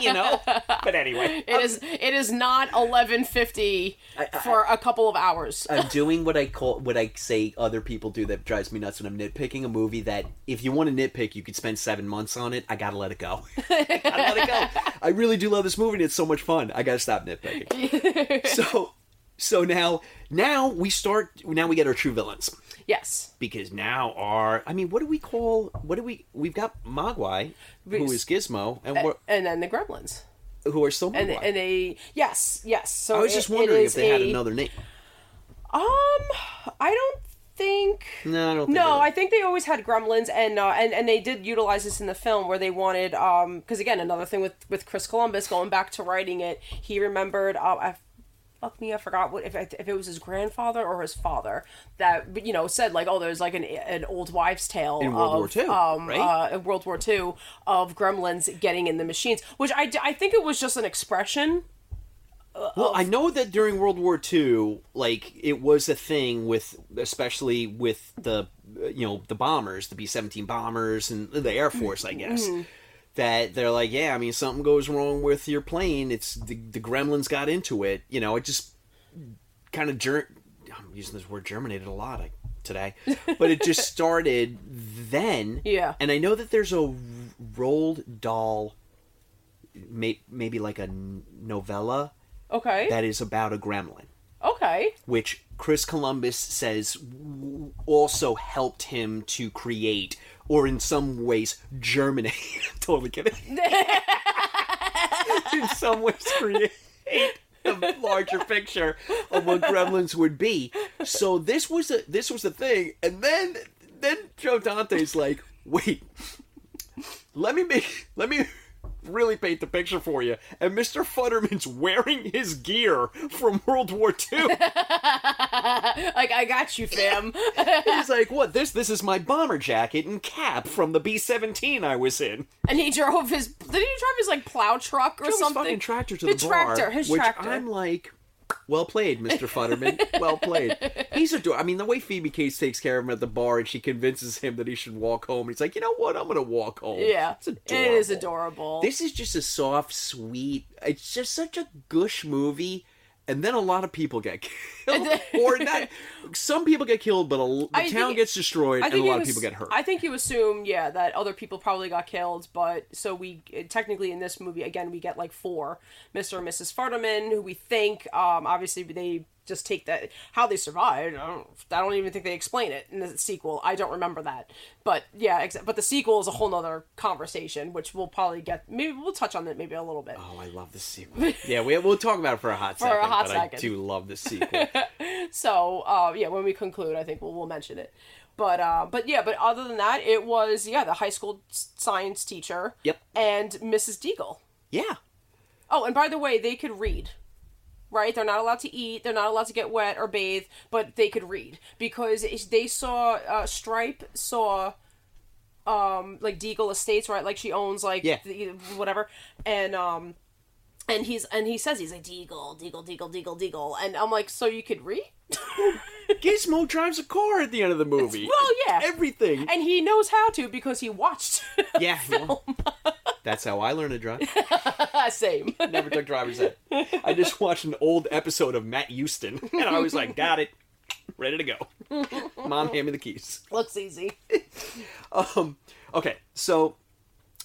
you know? But anyway. It is it is not eleven fifty for a couple of hours. I'm doing what I call what I say other people do that drives me nuts when I'm nitpicking a movie that if you want to nitpick you could spend seven months on it. I gotta let it go. [LAUGHS] I gotta let it go. I really do love this movie and it's so much fun. I gotta stop nitpicking. [LAUGHS] so so now now we start now we get our true villains. yes. Because now our I mean what do we call what do we we've got Mogwai, who is Gizmo, and we're, And then the gremlins. who are still And Mogwai. and they yes, yes. So I was just it- it wondering is if they had a- another name. Um I don't think No, I don't think No, they- I think they always had gremlins, and uh, and and they did utilize this in the film where they wanted, um, because again, another thing with with Chris Columbus going back to writing it, he remembered, uh, I, fuck me, I forgot what if if it was his grandfather or his father that you know said like, oh, there's like an an old wives' tale In World of, War II, um, right? uh, World War II of gremlins getting in the machines, which I I think it was just an expression. Well, I know that during World War II, like it was a thing with, especially with the, uh, you know, the bombers, the B seventeen bombers, and the Air Force, I guess. That they're like, yeah, I mean, something goes wrong with your plane. It's the, the Gremlins got into it. You know, it just kind of ger- I'm using this word germinated a lot today, [LAUGHS] but it just started then. Yeah. And I know that there's a Roald Dahl, may, maybe like a novella Okay. that is about a gremlin, okay. which Chris Columbus says w- also helped him to create, or in some ways germinate. [LAUGHS] totally [LAUGHS] kidding. in some ways, create a larger picture of what gremlins would be. So this was a this was a thing, and then then Joe Dante's like, wait, let me make let me really paint the picture for you. And Mr. Futterman's [LAUGHS] wearing his gear from World War II. [LAUGHS] like I got you, fam. [LAUGHS] He's like, "What? This this is my bomber jacket and cap from the B seventeen I was in." and he drove his. Did he drive his like plow truck or Drove his something? fucking tractor to his the bar, tractor, his which tractor. I'm like, well played, Mr. Futterman. well played. [LAUGHS] He's adorable. I mean, the way Phoebe Cates takes care of him at the bar and she convinces him that he should walk home. He's like, you know what? I'm gonna walk home. yeah, it's adorable. is adorable. This is just a soft, sweet. It's just such a gush movie. And then a lot of people get [LAUGHS] killed, or not. Some people get killed, but a, the I town think- gets destroyed, and a lot you of people get hurt. I think you assume, yeah, that other people probably got killed, but so we technically in this movie again we get like four, Mr. and Mrs. Farterman, who we think, um, obviously they just take that how they survived. I don't, I don't even think they explain it in the sequel. I don't remember that, but yeah, but the sequel is a whole nother conversation, which we'll probably get. Maybe we'll touch on it maybe a little bit. Oh, I love the sequel. yeah, we, we'll talk about it for a hot For a second. hot but second. I do love the sequel. [LAUGHS] So uh, yeah, when we conclude, I think we'll we'll mention it. But uh, but yeah, but other than that, it was yeah the high school science teacher. Yep. And Mrs. Deagle. yeah, Oh, and by the way, they could read. Right? They're not allowed to eat. They're not allowed to get wet or bathe, but they could read because they saw uh, Stripe saw um like Deagle Estates, right? Like she owns like Yeah. the, whatever, and um. And he's and he says he's like Deagle, Deagle, Deagle, Deagle, Deagle, and I'm like, so you could read? Gizmo drives a car at the end of the movie. Well, yeah. everything. and he knows how to because he watched. [LAUGHS] yeah, well, that's how I learned to drive. [LAUGHS] Same. Never took driver's ed. I just watched an old episode of Matt Houston, [LAUGHS] and I was like, got it, ready to go. Mom, hand me the keys. Looks easy. [LAUGHS] Um, okay, so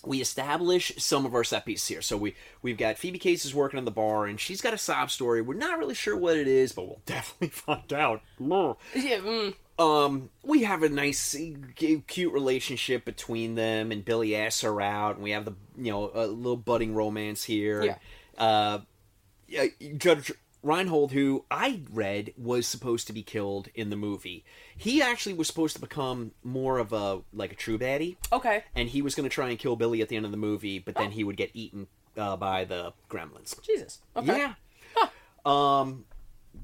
we establish some of our set pieces here. So we we've got Phoebe Cates is working in the bar, and she's got a sob story. We're not really sure what it is, but we'll definitely find out. Yeah, mm. Um, we have a nice, cute relationship between them, and Billy asks her out, and we have the you know a little budding romance here. Yeah. Uh, yeah, Judge Reinhold, who I read was supposed to be killed in the movie, he actually was supposed to become more of a like a true baddie, Okay. and he was going to try and kill Billy at the end of the movie, but then he would get eaten uh, by the gremlins. Jesus. Okay. Yeah. Um,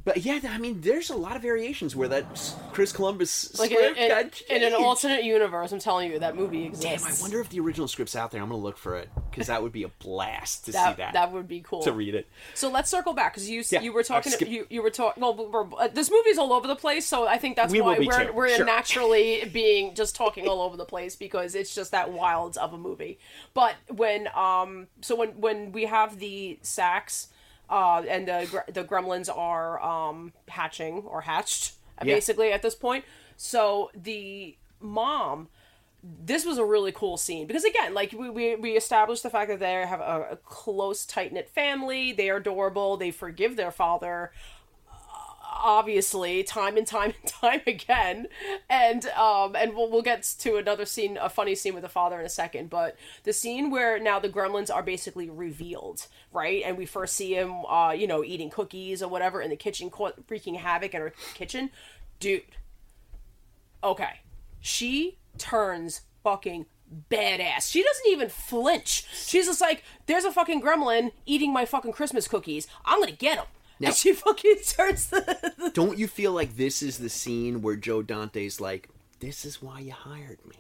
but yeah, I mean, there's a lot of variations where that Chris Columbus Like in, script in, in an alternate universe, I'm telling you, that movie exists. Damn, I wonder if the original script's out there. I'm gonna look for it because that would be a blast to that, see that. that would be cool. to read it. So let's circle back because you Yeah, you were talking skip- you, you were talking well we're, uh, this movie's all over the place so I think that's We why we're too, we're sure. naturally [LAUGHS] being just talking all over the place because it's just that wild of a movie. But when um so when when we have the sacks uh and the the gremlins are um hatching or hatched Yeah. basically at this point. So the mom this was a really cool scene because again like we, we, we established the fact that they have a, a close tight-knit family. They are adorable. They forgive their father obviously time and time and [LAUGHS] time again and um and we'll, we'll get to another scene a funny scene with the father in a second but the scene where now the gremlins are basically revealed right and we first see him uh you know eating cookies or whatever in the kitchen wreaking havoc in her kitchen dude okay she turns fucking badass. She doesn't even flinch. She's just like, there's a fucking gremlin eating my fucking Christmas cookies. I'm gonna get him. And she fucking turns the, the Don't you feel like this is the scene where Joe Dante's like, "This is why you hired me.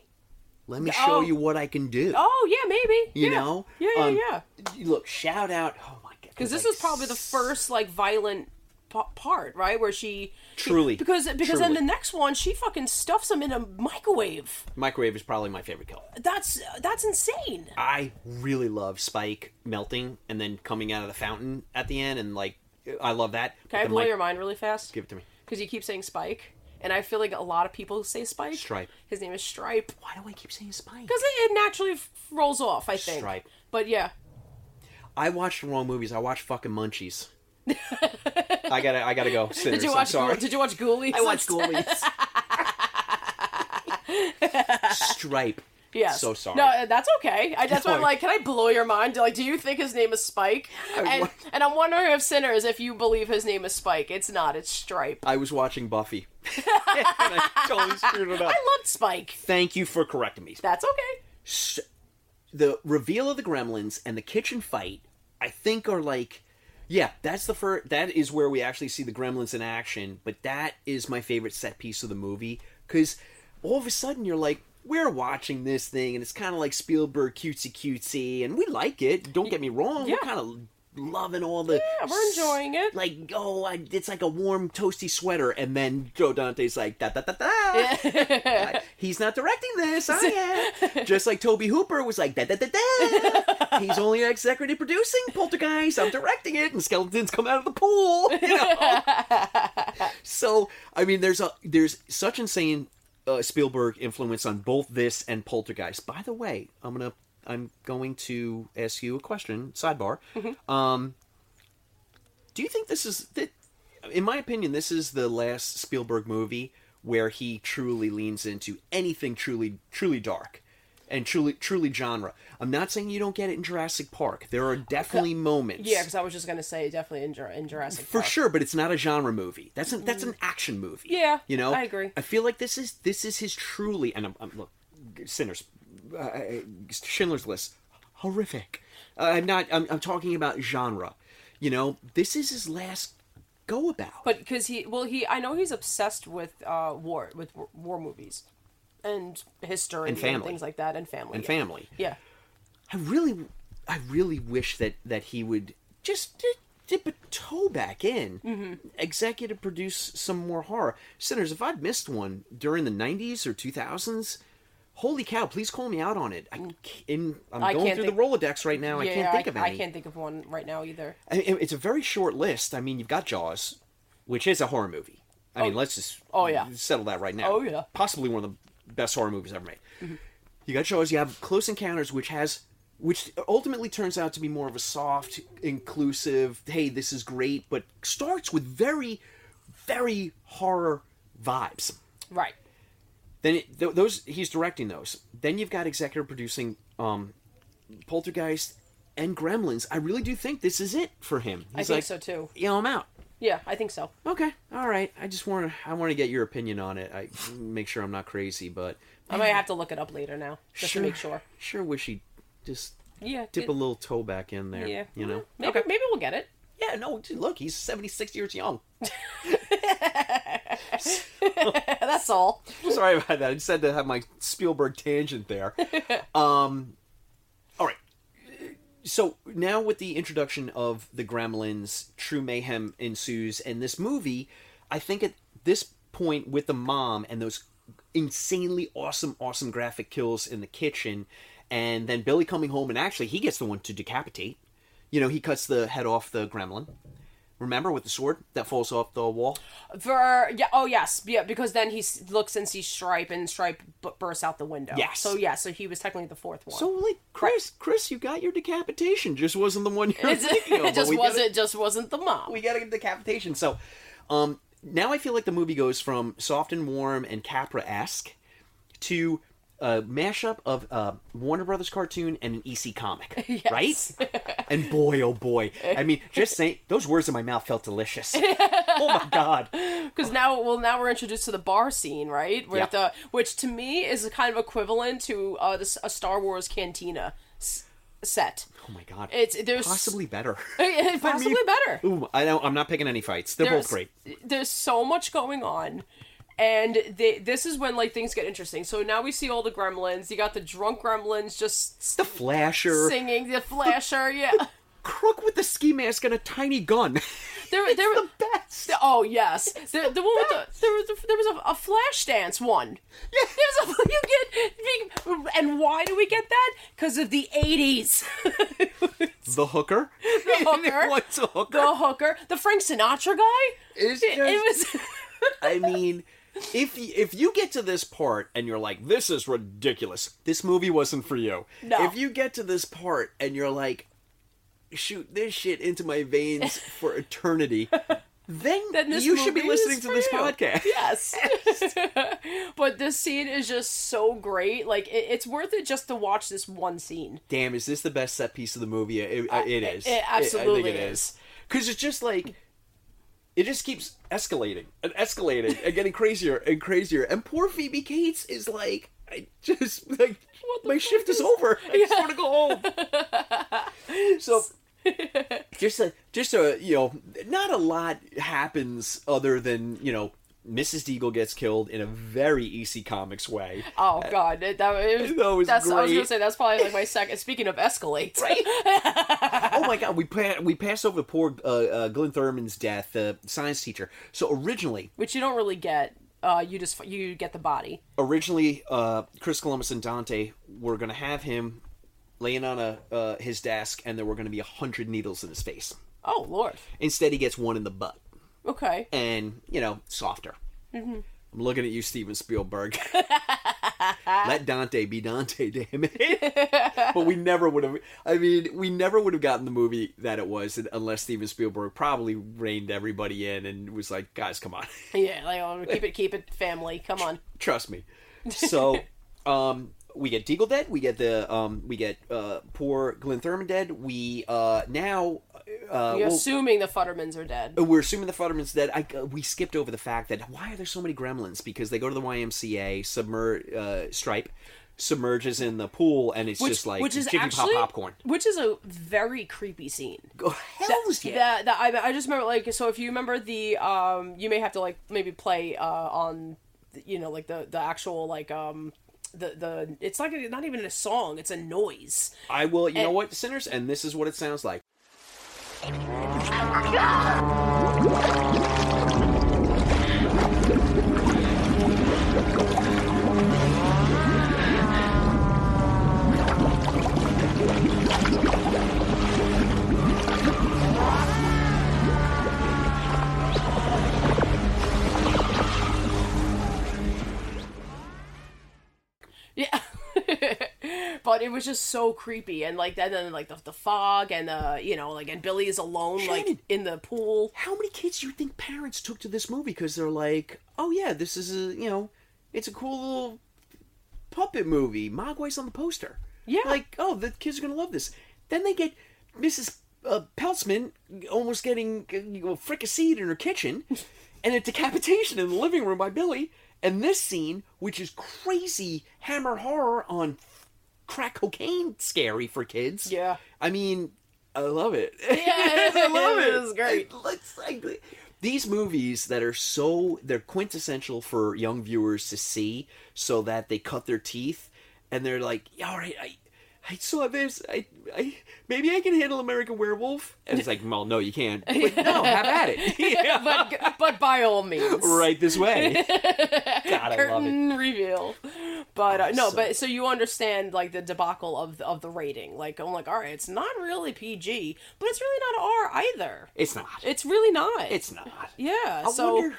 Let me show Oh. you what I can do." Oh yeah, maybe. you yeah. know? Yeah, yeah, Um, yeah. Look, shout out. Oh my god. Because this like, is probably the first like violent p- part, right? Where she Truly, because because then truly. the next one she fucking stuffs him in a microwave. Microwave is probably my favorite kill. That's that's insane. I really love Spike melting and then coming out of the fountain at the end, and like, I love that. Can I blow mic- your mind really fast? Give it to me. Because you keep saying Spike, and I feel like a lot of people say Spike. Stripe. His name is Stripe. Why do I keep saying Spike? Because it, it naturally f- rolls off, I think. Stripe. But yeah. I watched the wrong movies. I watched fucking Munchies. I gotta, I gotta go. Cinners. [LAUGHS] Did you I'm watch? sorry. Ghoul- did you watch Ghoulies? I watched Ghoulies. [LAUGHS] [LAUGHS] Stripe. Yes. So sorry. No, uh, that's okay. I, that's why I'm [LAUGHS] like, can I blow your mind? Like, do you think his name is Spike? And, wa- and I'm wondering if Cinners, if you believe his name is Spike, it's not. It's Stripe. I was watching Buffy. [LAUGHS] [LAUGHS] and I totally screwed it up. I loved Spike. Thank you for correcting me. That's okay. S- The reveal of the gremlins and the kitchen fight, I think, are like Yeah, that's the first. That is where we actually see the Gremlins in action. But that is my favorite set piece of the movie because all of a sudden you're like, we're watching this thing, and it's kind of like Spielberg cutesy cutesy, and we like it. Don't get me wrong. Yeah. We're kind of loving all the. Yeah, we're enjoying it. Like, oh, I, it's like a warm, toasty sweater, and then Joe Dante's like, da da da da. [LAUGHS] He's not directing this. I [LAUGHS] am. Just like Tobe Hooper was like, da da da da. [LAUGHS] He's only executive producing Poltergeist. I'm directing it, and skeletons come out of the pool. You know? so, I mean, there's a there's such insane uh, Spielberg influence on both this and Poltergeist. By the way, I'm gonna I'm going to ask you a question. Sidebar. Um, do you think this is that? In my opinion, this is the last Spielberg movie where he truly leans into anything truly truly dark and truly truly genre. I'm not saying you don't get it in Jurassic Park. There are definitely moments. Yeah, because I was just gonna say definitely in, Jur- in Jurassic For Park. sure, but it's not a genre movie. That's an that's an action movie. Yeah, you know. I agree. I feel like this is this is his truly and I'm, I'm look, Cinners, uh, Schindler's List, horrific. Uh, I'm not. I'm, I'm talking about genre. You know, this is his last go about. But because he, well, he, I know he's obsessed with uh, war, with war, war movies, and history And family. things like that, and family. and yeah. family. Yeah. I really, I really wish that that he would just di- dip a toe back in, Mm-hmm. executive produce some more horror. Cinners, if I've missed one during the '90s or 2000s, holy cow! Please call me out on it. I, c- in, I'm Mm. I going through think- the Rolodex right now. I can't think of any I can't think of one right now either. I it's a very short list. I mean, you've got Jaws, which is a horror movie. I mean, let's just Oh, yeah. settle that right now. Oh, yeah. possibly one of the best horror movies ever made. You got Jaws. You have Close Encounters, which has which ultimately turns out to be more of a soft, inclusive. Hey, this is great, but starts with very, very horror vibes. Right. Then it, th- those he's directing those. Then you've got executive producing um, Poltergeist and Gremlins. I really do think this is it for him. I think like, so too. You know, I'm out. Yeah, I think so. Okay, all right. I just want to. I want to get your opinion on it. I make sure I'm not crazy, but I might have to look it up later now just to make sure. Sure, wish he just Yeah. dip it- a little toe back in there. Yeah. you know. Maybe maybe we'll get it. Yeah, no. dude, Look, he's 76 years young. [LAUGHS] [LAUGHS] That's all. Sorry about that. I just had to have my Spielberg tangent there. [LAUGHS] Um. So now with the introduction of the Gremlins, true mayhem ensues, and this movie, I think at this point with the mom and those insanely awesome, awesome graphic kills in the kitchen, and then Billy coming home and actually he gets the one to decapitate. You know, he cuts the head off the gremlin. Remember with the sword that falls off the wall? For yeah, oh yes, yeah, because then he s- looks and sees Stripe, and Stripe b- bursts out the window. Yes. So yeah, so he was technically the fourth one. So like Chris, Chris, you got your decapitation. Just wasn't the one you were [LAUGHS] thinking of. it [LAUGHS] but just we got wasn't just wasn't the mom. we got a decapitation. So, um, now I feel like the movie goes from soft and warm and Capra esque to a mashup of uh, Warner Brothers cartoon and an EC comic, [LAUGHS] Yes. right? [LAUGHS] and boy, oh boy, I mean, just saying those words in my mouth felt delicious. [LAUGHS] oh my god! Because now, well, now we're introduced to the bar scene, right? With Yep. the which to me is kind of equivalent to uh, this, a Star Wars cantina s- set. Oh my god! It's there's possibly better. possibly better. Ooh, I know. I'm not picking any fights. They're there's, both great. There's so much going on. And they, this is when like things get interesting. So now we see all the gremlins. You got the drunk gremlins just The flasher, singing the flasher. Yeah, crook with the ski mask and a tiny gun. [LAUGHS] there, there, the best. Oh yes, the, the one with the there was a, there was a, a flash dance one. Yeah, [LAUGHS] there's a you get and why do we get that? Because of the eighties. [LAUGHS] The hooker. The hooker. What's a hooker? the hooker, the Frank Sinatra guy. It's It, it was. I mean, if if you get to this part and you're like, "This is ridiculous," this movie wasn't for you. No. If you get to this part and you're like, "Shoot this shit into my veins [LAUGHS] for eternity," then, then you should be listening to this you. podcast. Yes. [LAUGHS] [LAUGHS] but this scene is just so great. Like it, it's worth it just to watch this one scene. Damn, is this the best set piece of the movie? It, uh, it is. it absolutely I think it is. is. Because it's just like. It just keeps escalating and escalating and getting crazier and crazier. And poor Phoebe Cates is like, I just like my shift is is- over. I just want to go home. [LAUGHS] so just a just a you know not a lot happens other than you know Mrs. Deagle gets killed in a very EC Comics way. Oh god, it, that, it was, That was that's, I was gonna say that's probably like my second. Speaking of escalate, Right. [LAUGHS] oh my god, we pa- we passed over poor uh, uh, Glynn Turman's death, the science teacher. So originally, which you don't really get. Uh, you just you get the body. originally uh, Chris Columbus and Dante were going to have him laying on a uh, his desk, and there were going to be a hundred needles in his face. Oh lord. Instead, he gets one in the butt, Okay. and you know, softer. Mm-hmm. I'm looking at you, Steven Spielberg. [LAUGHS] Let Dante be Dante, damn it. [LAUGHS] but we never would have. I mean, we never would have gotten the movie that it was unless Steven Spielberg probably reined everybody in and was like, "Guys, come on, [LAUGHS] Yeah, like oh, keep it, keep it, family. Come on. trust me." So, um, we get Deagle dead. We get the um, we get uh, poor Glynn Turman dead. We uh, now uh, You're well- assuming the Futtermans are dead. we're assuming the Futterman's dead. I, uh, we skipped over the fact that why are there so many gremlins? Because they go to the YMCA, submer uh, Stripe submerges in the pool, and it's Which, just like which is Jiffy actually Pop popcorn. which is a very creepy scene. Oh, hells yeah! That, that I, I just remember like so if you remember the um you may have to like maybe play uh on you know like the the actual like um the the it's like a, not even a song it's a noise I will. You know and- what, Cinners, and this is what it sounds like. Yeah but it was just so creepy and like that then like the, the fog and uh you know like and Billy is alone like in the pool How many kids do you think parents took to this movie because they're like, oh yeah, this is a you know, it's a cool little puppet movie. Mogwai's on the poster. Yeah. Like, oh, the kids are gonna love this. Then they get Mrs. Uh, Peltzman almost getting uh, you know, fricasseed in her kitchen, [LAUGHS] and a decapitation in the living room by Billy. And this scene, which is crazy hammer horror on crack cocaine, scary for kids. Yeah. I mean, I love it. yeah [LAUGHS] I love it. it was great It looks like these movies that are so they're quintessential for young viewers to see, so that they cut their teeth and they're like, "All right, I, I saw this. I, I maybe I can handle American Werewolf." And it's like, "Well, no, you can't." [LAUGHS] But no, have at it. [LAUGHS] Yeah. but but by all means right this way. [LAUGHS] God, I love it. curtain reveal. But uh, no, but so you understand like the debacle of of the rating. Like I'm like, all right, it's not really PG, but it's really not R either. It's not. It's really not. It's not. yeah. I so wonder.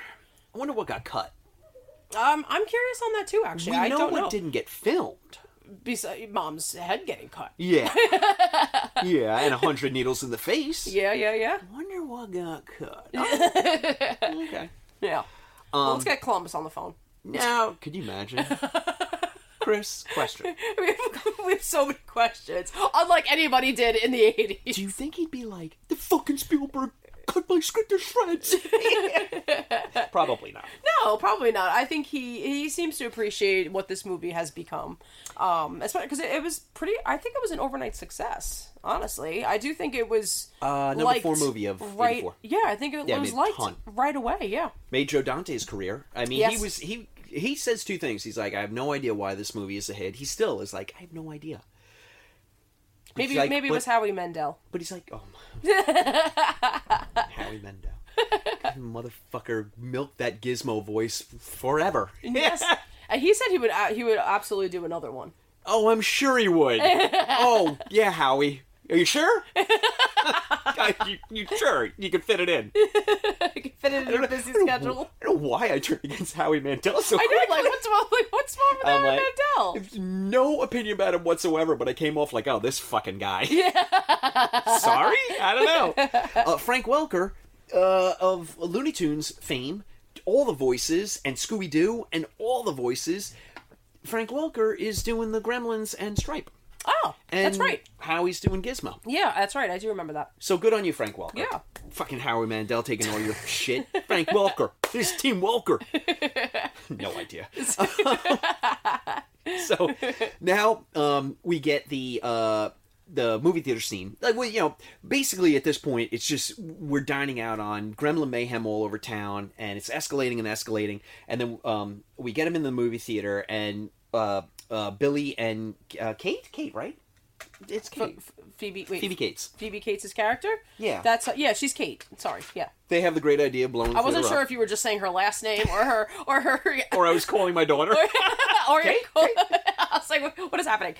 I wonder what got cut. um, I'm curious on that too. Actually, We I know don't what know. didn't get filmed. Besides mom's head getting cut. Yeah. [LAUGHS] yeah, and a hundred needles in the face. Yeah, yeah, yeah, Wonder what got cut. [LAUGHS] okay. yeah. Well, Um, let's get Columbus on the phone. Now, could you imagine? [LAUGHS] Chris, question. We have, we have so many questions, unlike anybody did in the '80s. Do you think he'd be like, the fucking Spielberg cut my script to shreds? [LAUGHS] Probably not. No, probably not. I think he he seems to appreciate what this movie has become, um, especially because it, it was pretty. I think it was an overnight success. Honestly, I do think it was Uh, number liked four movie of right. 84. Yeah, I think it Yeah, was made liked ton. right away. Yeah, Made Joe Dante's career. I mean, he was he he says two things. He's like, I have no idea why this movie is a hit. He still is like, I have no idea. But maybe like, maybe it was Howie Mandel. But he's like, oh my. [LAUGHS] Howie Mandel. Motherfucker milked that gizmo voice forever. Yes, [LAUGHS] and he said he would uh, he would absolutely do another one. Oh, I'm sure he would. [LAUGHS] oh, yeah, Howie. Are you sure? You, you sure you can fit it in? [LAUGHS] I can fit it in your busy schedule. I don't know why I turned against Howie Mandel so I know, quickly. like what's wrong? Like what's wrong with I'm Howie like, Mandel? No opinion about him whatsoever, but I came off like, oh, this fucking guy. [LAUGHS] Yeah. Sorry? I don't know. [LAUGHS] Uh, Frank Welker uh, of Looney Tunes fame, all the voices, and Scooby Doo, and all the voices. Frank Welker is doing the Gremlins and Stripe. Oh, And that's right. Howie's doing Gizmo. Yeah, that's right. I do remember that. So good on you, Frank Welker. Yeah. Fucking Howie Mandel taking all your [LAUGHS] shit. Frank Welker. This is Team Welker. [LAUGHS] no idea. [LAUGHS] so now um, we get the uh, the movie theater scene. Like, well, you know, basically at this point, it's just we're dining out on Gremlin mayhem all over town, and it's escalating and escalating, and then um, we get him in the movie theater, and uh, uh, Billy and uh, Kate, Kate, right? It's Kate. Phoebe, wait, Phoebe Cates. Phoebe Cates' character. Yeah. that's yeah, she's Kate. Sorry, yeah. They have the great idea of blowing. I wasn't sure up. if you were just saying her last name or her or her or I was calling my daughter. [LAUGHS] [LAUGHS] or Kate? [LAUGHS] I was like, what- what is happening?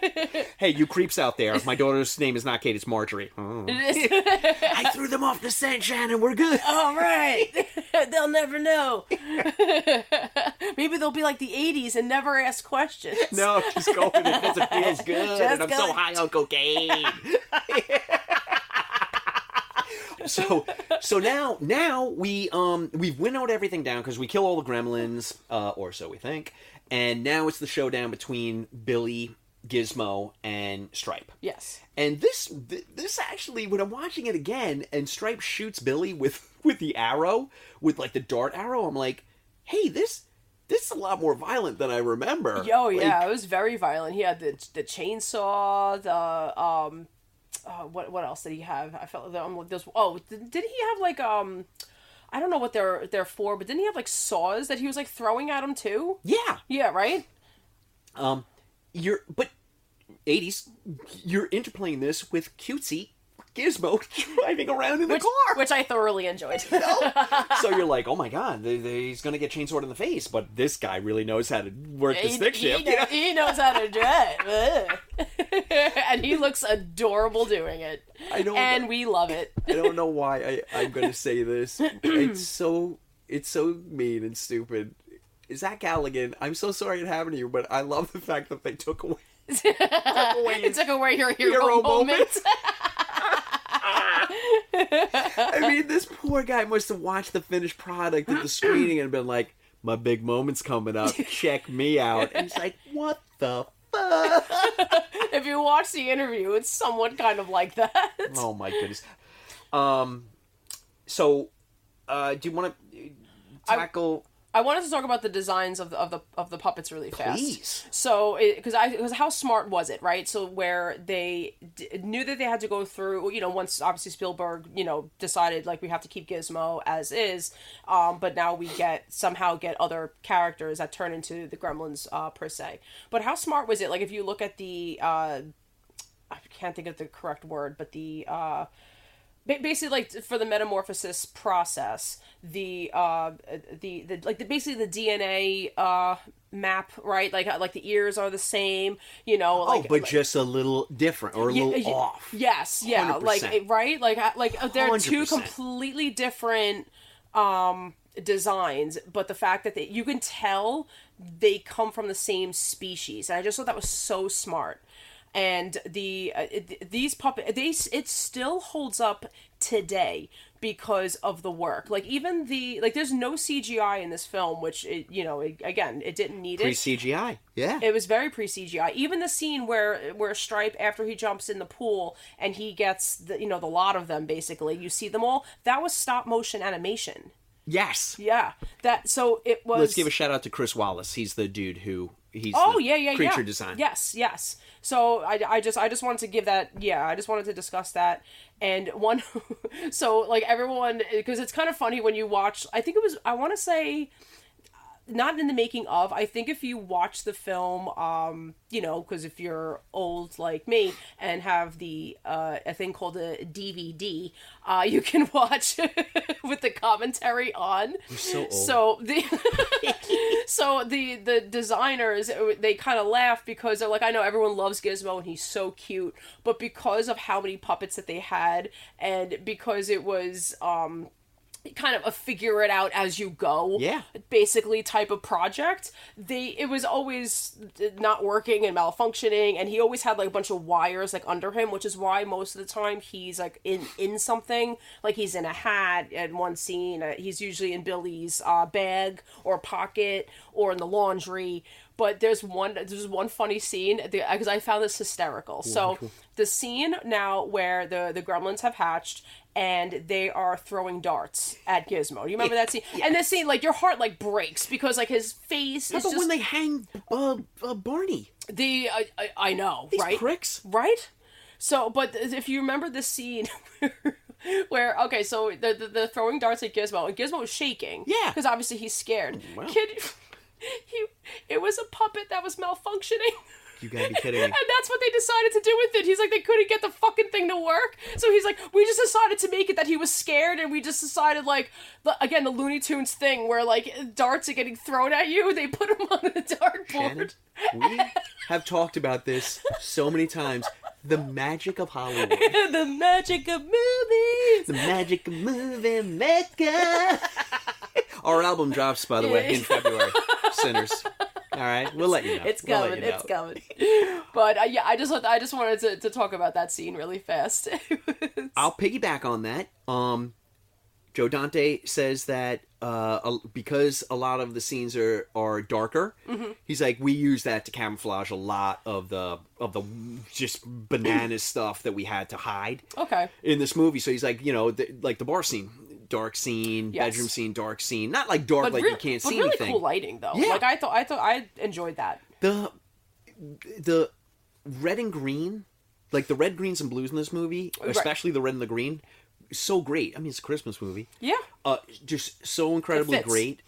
[LAUGHS] hey, you creeps out there! My daughter's name is not Kate; it's Marjorie. Oh. [LAUGHS] I threw them off the scent, Shannon. We're good. [LAUGHS] All right, they'll never know. Maybe they'll be like the '80s and never ask questions. No, just go with it because it feels good, Just and I'm go- so high on cocaine. so, so now, now we um we've winnowed everything down because we kill all the gremlins, uh, or so we think, and now it's the showdown between Billy, Gizmo, and Stripe. Yes. And this this actually, when I'm watching it again, and Stripe shoots Billy with [LAUGHS] with the arrow, with like the dart arrow, I'm like, hey, this this is a lot more violent than I remember. Yo, Like, yeah, it was very violent. He had the the chainsaw, the um, uh, what what else did he have? I felt that um, there's oh, did, did he have like um, I don't know what they're they're for, but didn't he have like saws that he was like throwing at him too? yeah. Yeah, right. Um, you're but 80s. You're interplaying this with cutesy Gizmo [LAUGHS] driving around in the Which, car. which I thoroughly enjoyed. [LAUGHS] so you're [LAUGHS] like, oh my god, they, they- he's gonna get chainsawed in the face, but this guy really knows how to work the he, stick he shift. know- he knows how to drive, and he looks adorable doing it. I don't and know. we love it. I don't know why I, I'm gonna say this. It's so it's so mean and stupid. Zach Galligan, I'm so sorry it happened to you, but I love the fact that they took away it took away your hero, Hero moment. moment. [LAUGHS] [LAUGHS] I mean, this poor guy must have watched the finished product at the screening and been like, "My big moment's coming up. [LAUGHS] Check me out." And he's like, "What the fuck?" if you watch the interview, it's somewhat kind of like that. Oh my goodness. Um. So, uh, do you want to tackle? I wanted to talk about the designs of the of the of the puppets really fast. Please. So, because I because how smart was it, right? So where they d- knew that they had to go through, you know, once obviously Spielberg, you know, decided like we have to keep Gizmo as is, um, but now we get somehow get other characters that turn into the Gremlins uh, per se. But how smart was it? Like if you look at the, uh, I can't think of the correct word, but the. Uh, basically like for the metamorphosis process the uh the, the like the basically the dna uh map right like like the ears are the same you know like oh, but just a little different or a little y- y- off. yes yeah like 100%. it- right like uh, like uh, they're two 100%. completely different um designs but the fact that they, you can tell they come from the same species and i just thought that was so smart and the uh, these puppet they it still holds up today because of the work like even the like there's no cgi in this film which it, you know it, again it didn't need it. Pre it CGI. Yeah. it was very pre CGI. Even the scene where where Stripe after he jumps in the pool and he gets the you know the lot of them basically, you see them all. That was stop motion animation. Yes. Yeah, that so it was. Let's give a shout out to Chris Walas. He's the dude who he's Oh yeah, yeah, creature yeah. design. Yes, yes. So I, I just I just wanted to give that yeah I just wanted to discuss that and one [LAUGHS] so like everyone because it's kind of funny when you watch I think it was I want to say not in the making of i think if you watch the film um you know because if you're old like me and have the uh a thing called a dvd uh you can [LAUGHS] watch [LAUGHS] with the commentary on so old. so the [LAUGHS] so the the designers they kind of laugh because they're like i know everyone loves gizmo and he's so cute but because of how many puppets that they had and because it was um kind of a figure it out as you go Yeah. basically type of project they it was always not working and malfunctioning and he always had like a bunch of wires like under him which is why most of the time he's like in in something like he's in a hat in one scene uh, he's usually in billy's uh, bag or pocket or in the laundry but there's one there's one funny scene because I found this hysterical. So the scene now where the the gremlins have hatched and they are throwing darts at Gizmo. You remember that scene? And this scene, like your heart like breaks because like his face How is about just when they hang uh, uh, Barney? The I, I, I know, These right? pricks. Right? So, but if you remember the scene [LAUGHS] where, okay, so the, the, the throwing darts at Gizmo, and Gizmo was shaking. Yeah. Because obviously he's scared. Wow. Kid, [LAUGHS] he, it was a puppet that was malfunctioning. [LAUGHS] You gotta be kidding me. [LAUGHS] And that's what they decided to do with it. He's like, they couldn't get the fucking thing to work. So he's like, we just decided to make it that he was scared, and we just decided, like, the, again, the Looney Tunes thing where, like, darts are getting thrown at you. They put him [LAUGHS] on the Shannon, dartboard. we have talked about this so many times. The magic of Hollywood. [LAUGHS] the magic of movies. The magic of movie maker. Our album drops, by the way, in February. Cinners. All right, we'll let you know. It's We'll let coming. It's know. coming. But uh, yeah, I just I just wanted to, to talk about that scene really fast. [LAUGHS] I'll piggyback on that. Um, Joe Dante says that uh, because a lot of the scenes are are darker, Mm-hmm. he's like we use that to camouflage a lot of the of the just bananas [LAUGHS] stuff that we had to hide okay. in this movie. So he's like, you know, the, like the bar scene, dark scene, Yes. bedroom scene, dark scene. Not like dark But, like you can't but see really anything. cool lighting though. Yeah. Like I thought I thought I enjoyed that. the the red and green, like the red, greens, and blues in this movie, Right. especially the red and the green, so great. I mean, it's a Christmas movie. Yeah. Uh, just so incredibly fits. great,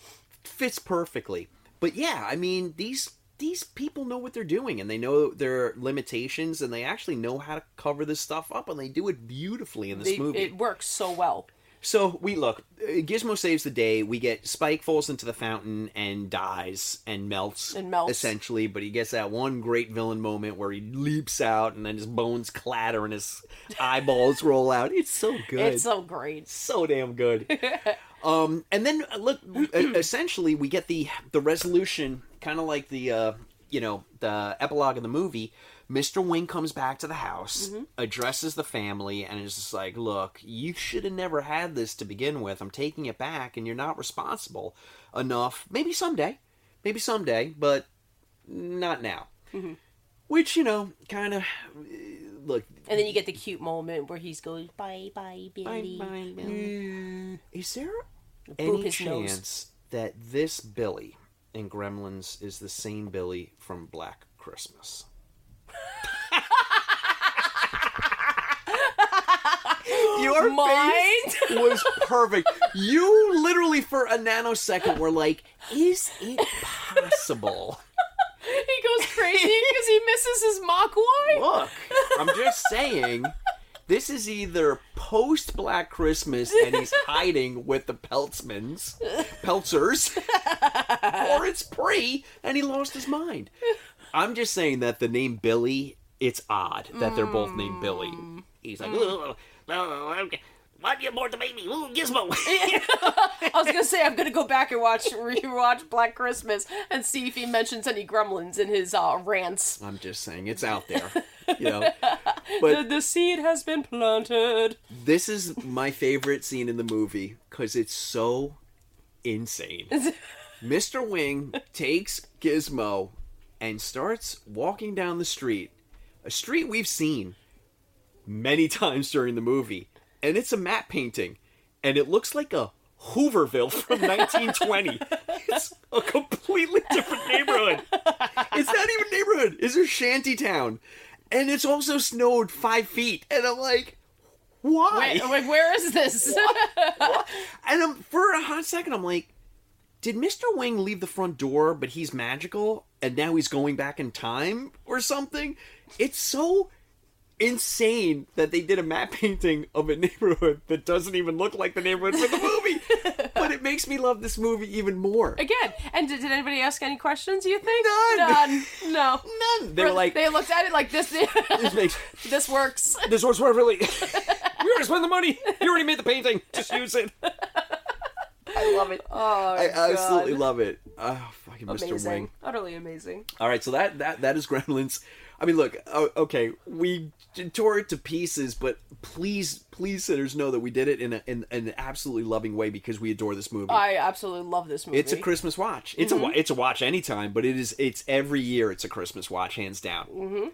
fits perfectly. But yeah, I mean these these people know what they're doing and they know their limitations and they actually know how to cover this stuff up and they do it beautifully in this They, movie. it works so well. So we look. uh, Gizmo saves the day. We get Spike falls into the fountain and dies and melts. And melts. essentially. But he gets that one great villain moment where he leaps out and then his bones clatter and his eyeballs [LAUGHS] roll out. It's so good. It's so great. so damn good. [LAUGHS] um, and then uh, look, uh, essentially we get the the resolution, kind of like the uh, you know the epilogue of the movie. Mr. Wing comes back to the house, mm-hmm. addresses the family, and is just like, "Look, you should have never had this to begin with. I'm taking it back, and you're not responsible enough. Maybe someday, maybe someday, but not now." Mm-hmm. Which you know, kind of look. And then you get the cute moment where he's going bye bye Bye, Billy. bye, Billy. Is there Boop any his nose. chance that this Billy in Gremlins is the same Billy from Black Christmas? Your Mind? face was perfect. You literally, for a nanosecond, were like, "Is it possible?" He goes crazy because he misses his Mogwai. Look, I'm just saying. This is either post Black Christmas and he's hiding with the Peltzmans, Peltzers, or it's pre and he lost his mind. I'm just saying that the name Billy, it's odd that they're both named Billy. He's like, "Ugh, uh, why do you abort the baby? Ooh, Gizmo. [LAUGHS] [LAUGHS] I was gonna say I'm gonna go back and watch rewatch Black Christmas and see if he mentions any gremlins in his uh, rants. I'm just saying, it's out there. You know, [LAUGHS] The, but the seed has been planted. this is my favorite scene in the movie because it's so insane. Mr. Wing takes Gizmo and starts walking down the street, a street we've seen many [LAUGHS] times during the movie, and it's a matte painting, and it looks like a Hooverville from [LAUGHS] 1920. it's a completely different neighborhood. It's not even a neighborhood. It's a shanty town, and it's also snowed five feet, and I'm like, why? Wait, wait, where is this? And um, for a hot second, I'm like, did Mr. Wing leave the front door, but he's magical, and now he's going back in time or something? It's so insane that they did a matte [LAUGHS] painting of a neighborhood that doesn't even look like the neighborhood for the movie. [LAUGHS] but it makes me love this movie even more. Again, and did, did anybody ask any questions? You think? None. None. No. [LAUGHS] None. They were like, they looked at it like this. this makes this works. this works perfectly. we already spent the money. You already made the painting. Just use it. I love it. [LAUGHS] Oh, I absolutely love it. Oh, fucking Mr. Wing. Utterly amazing. All right, so that that that is [LAUGHS] Gremlins. I mean, look, okay, we tore it to pieces, but please, please, Cinners, know that we did it in, a, in, in an absolutely loving way because we adore this movie. I absolutely love this movie. it's a Christmas watch. It's a wa- it's a watch anytime, but it is it's every year. It's a Christmas watch, hands down. Mm-hmm.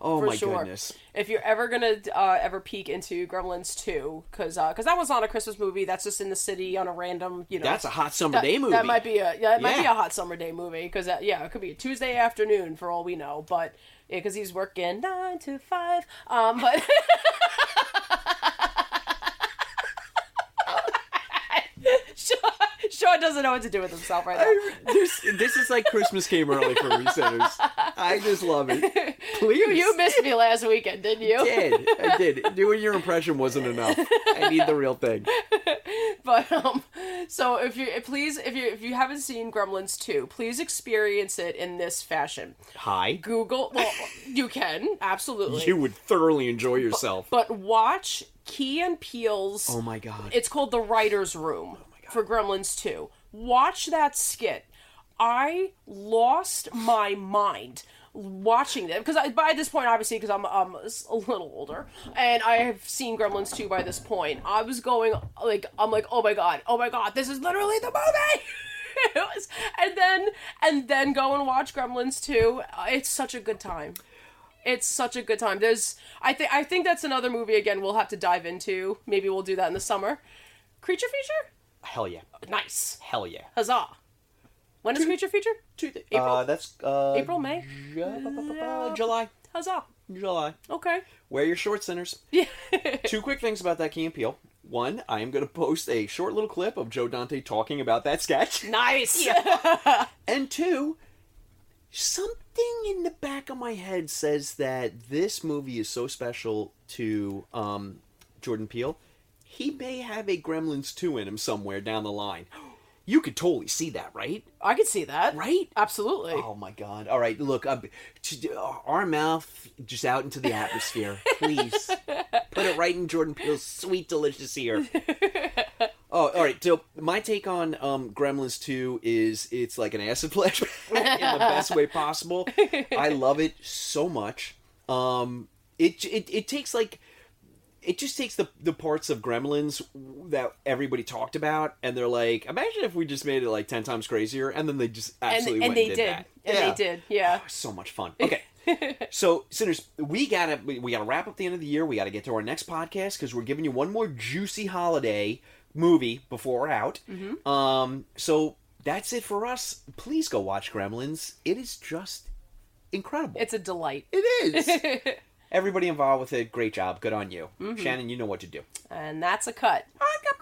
Oh for my sure. goodness. If you're ever gonna uh, ever peek into Gremlins 2, because because that was not a Christmas movie. That's just in the city on a random, you know. That's a hot summer that, day movie. That might be a yeah, it might be a hot summer day movie because yeah, it could be a Tuesday afternoon for all we know. But because he's working nine to five, um, but [LAUGHS] Sean doesn't know what to do with himself right now. this this is like Christmas came early for me. I just love it. Please, You, you missed me last weekend, didn't you? I did. I did. Doing your impression wasn't enough. I need the real thing. [LAUGHS] But um, so if you please, if you if you haven't seen Gremlins two, please experience it in this fashion. Hi. Google, well, you can absolutely, You would thoroughly enjoy yourself. but watch Key and Peele's. Oh my god. It's called the Writers' Room for Gremlins 2. Watch that skit. I lost my mind watching them because by this point, obviously, because I'm um, a little older and I have seen Gremlins 2 by this point, I was going like, I'm like, oh my god, oh my god, this is literally the movie. [LAUGHS] was, and then and then go and watch Gremlins 2. Uh, It's such a good time. It's such a good time. There's, I think, I think that's another movie. Again, we'll have to dive into. Maybe we'll do that in the summer. Creature feature, Hell yeah. nice, Hell yeah. huzzah! When is creature feature? April, Uh, that's uh, April, May, uh, July. huzzah! July. Okay, Wear your short Cinners. yeah, [LAUGHS] Two quick things about that Key and Peele. One, I am going to post a short little clip of Joe Dante talking about that sketch. nice. [LAUGHS] [LAUGHS] And two, something in the back of my head says that this movie is so special to um, Jordan Peele, he may have a Gremlins 2 in him somewhere down the line. You could totally see that, right? I could see that. Right? Absolutely. Oh my god. All right, look, um, t- our mouth just out into the atmosphere. Please. [LAUGHS] Put it right in Jordan Peele's sweet, delicious ear. [LAUGHS] Oh, all right. So my take on um, Gremlins 2 is it's like an acid flash [LAUGHS] in the best way possible. I love it so much. Um, it, it it takes like it just takes the the parts of Gremlins that everybody talked about, and they're like, imagine if we just made it like ten times crazier, and then they just absolutely and went they and did, that. and Yeah. they did. Yeah. So much fun. Okay. [LAUGHS] so, Cinners, we gotta we, we gotta wrap up the end of the year. We gotta get to our next podcast because we're giving you one more juicy holiday movie before we're out. Mm-hmm. Um, so that's it for us. Please go watch Gremlins. It is just incredible. It's a delight. it is. [LAUGHS] Everybody involved with it, great job. Good on you, Mm-hmm. Shannon. You know what to do. And that's a cut. I got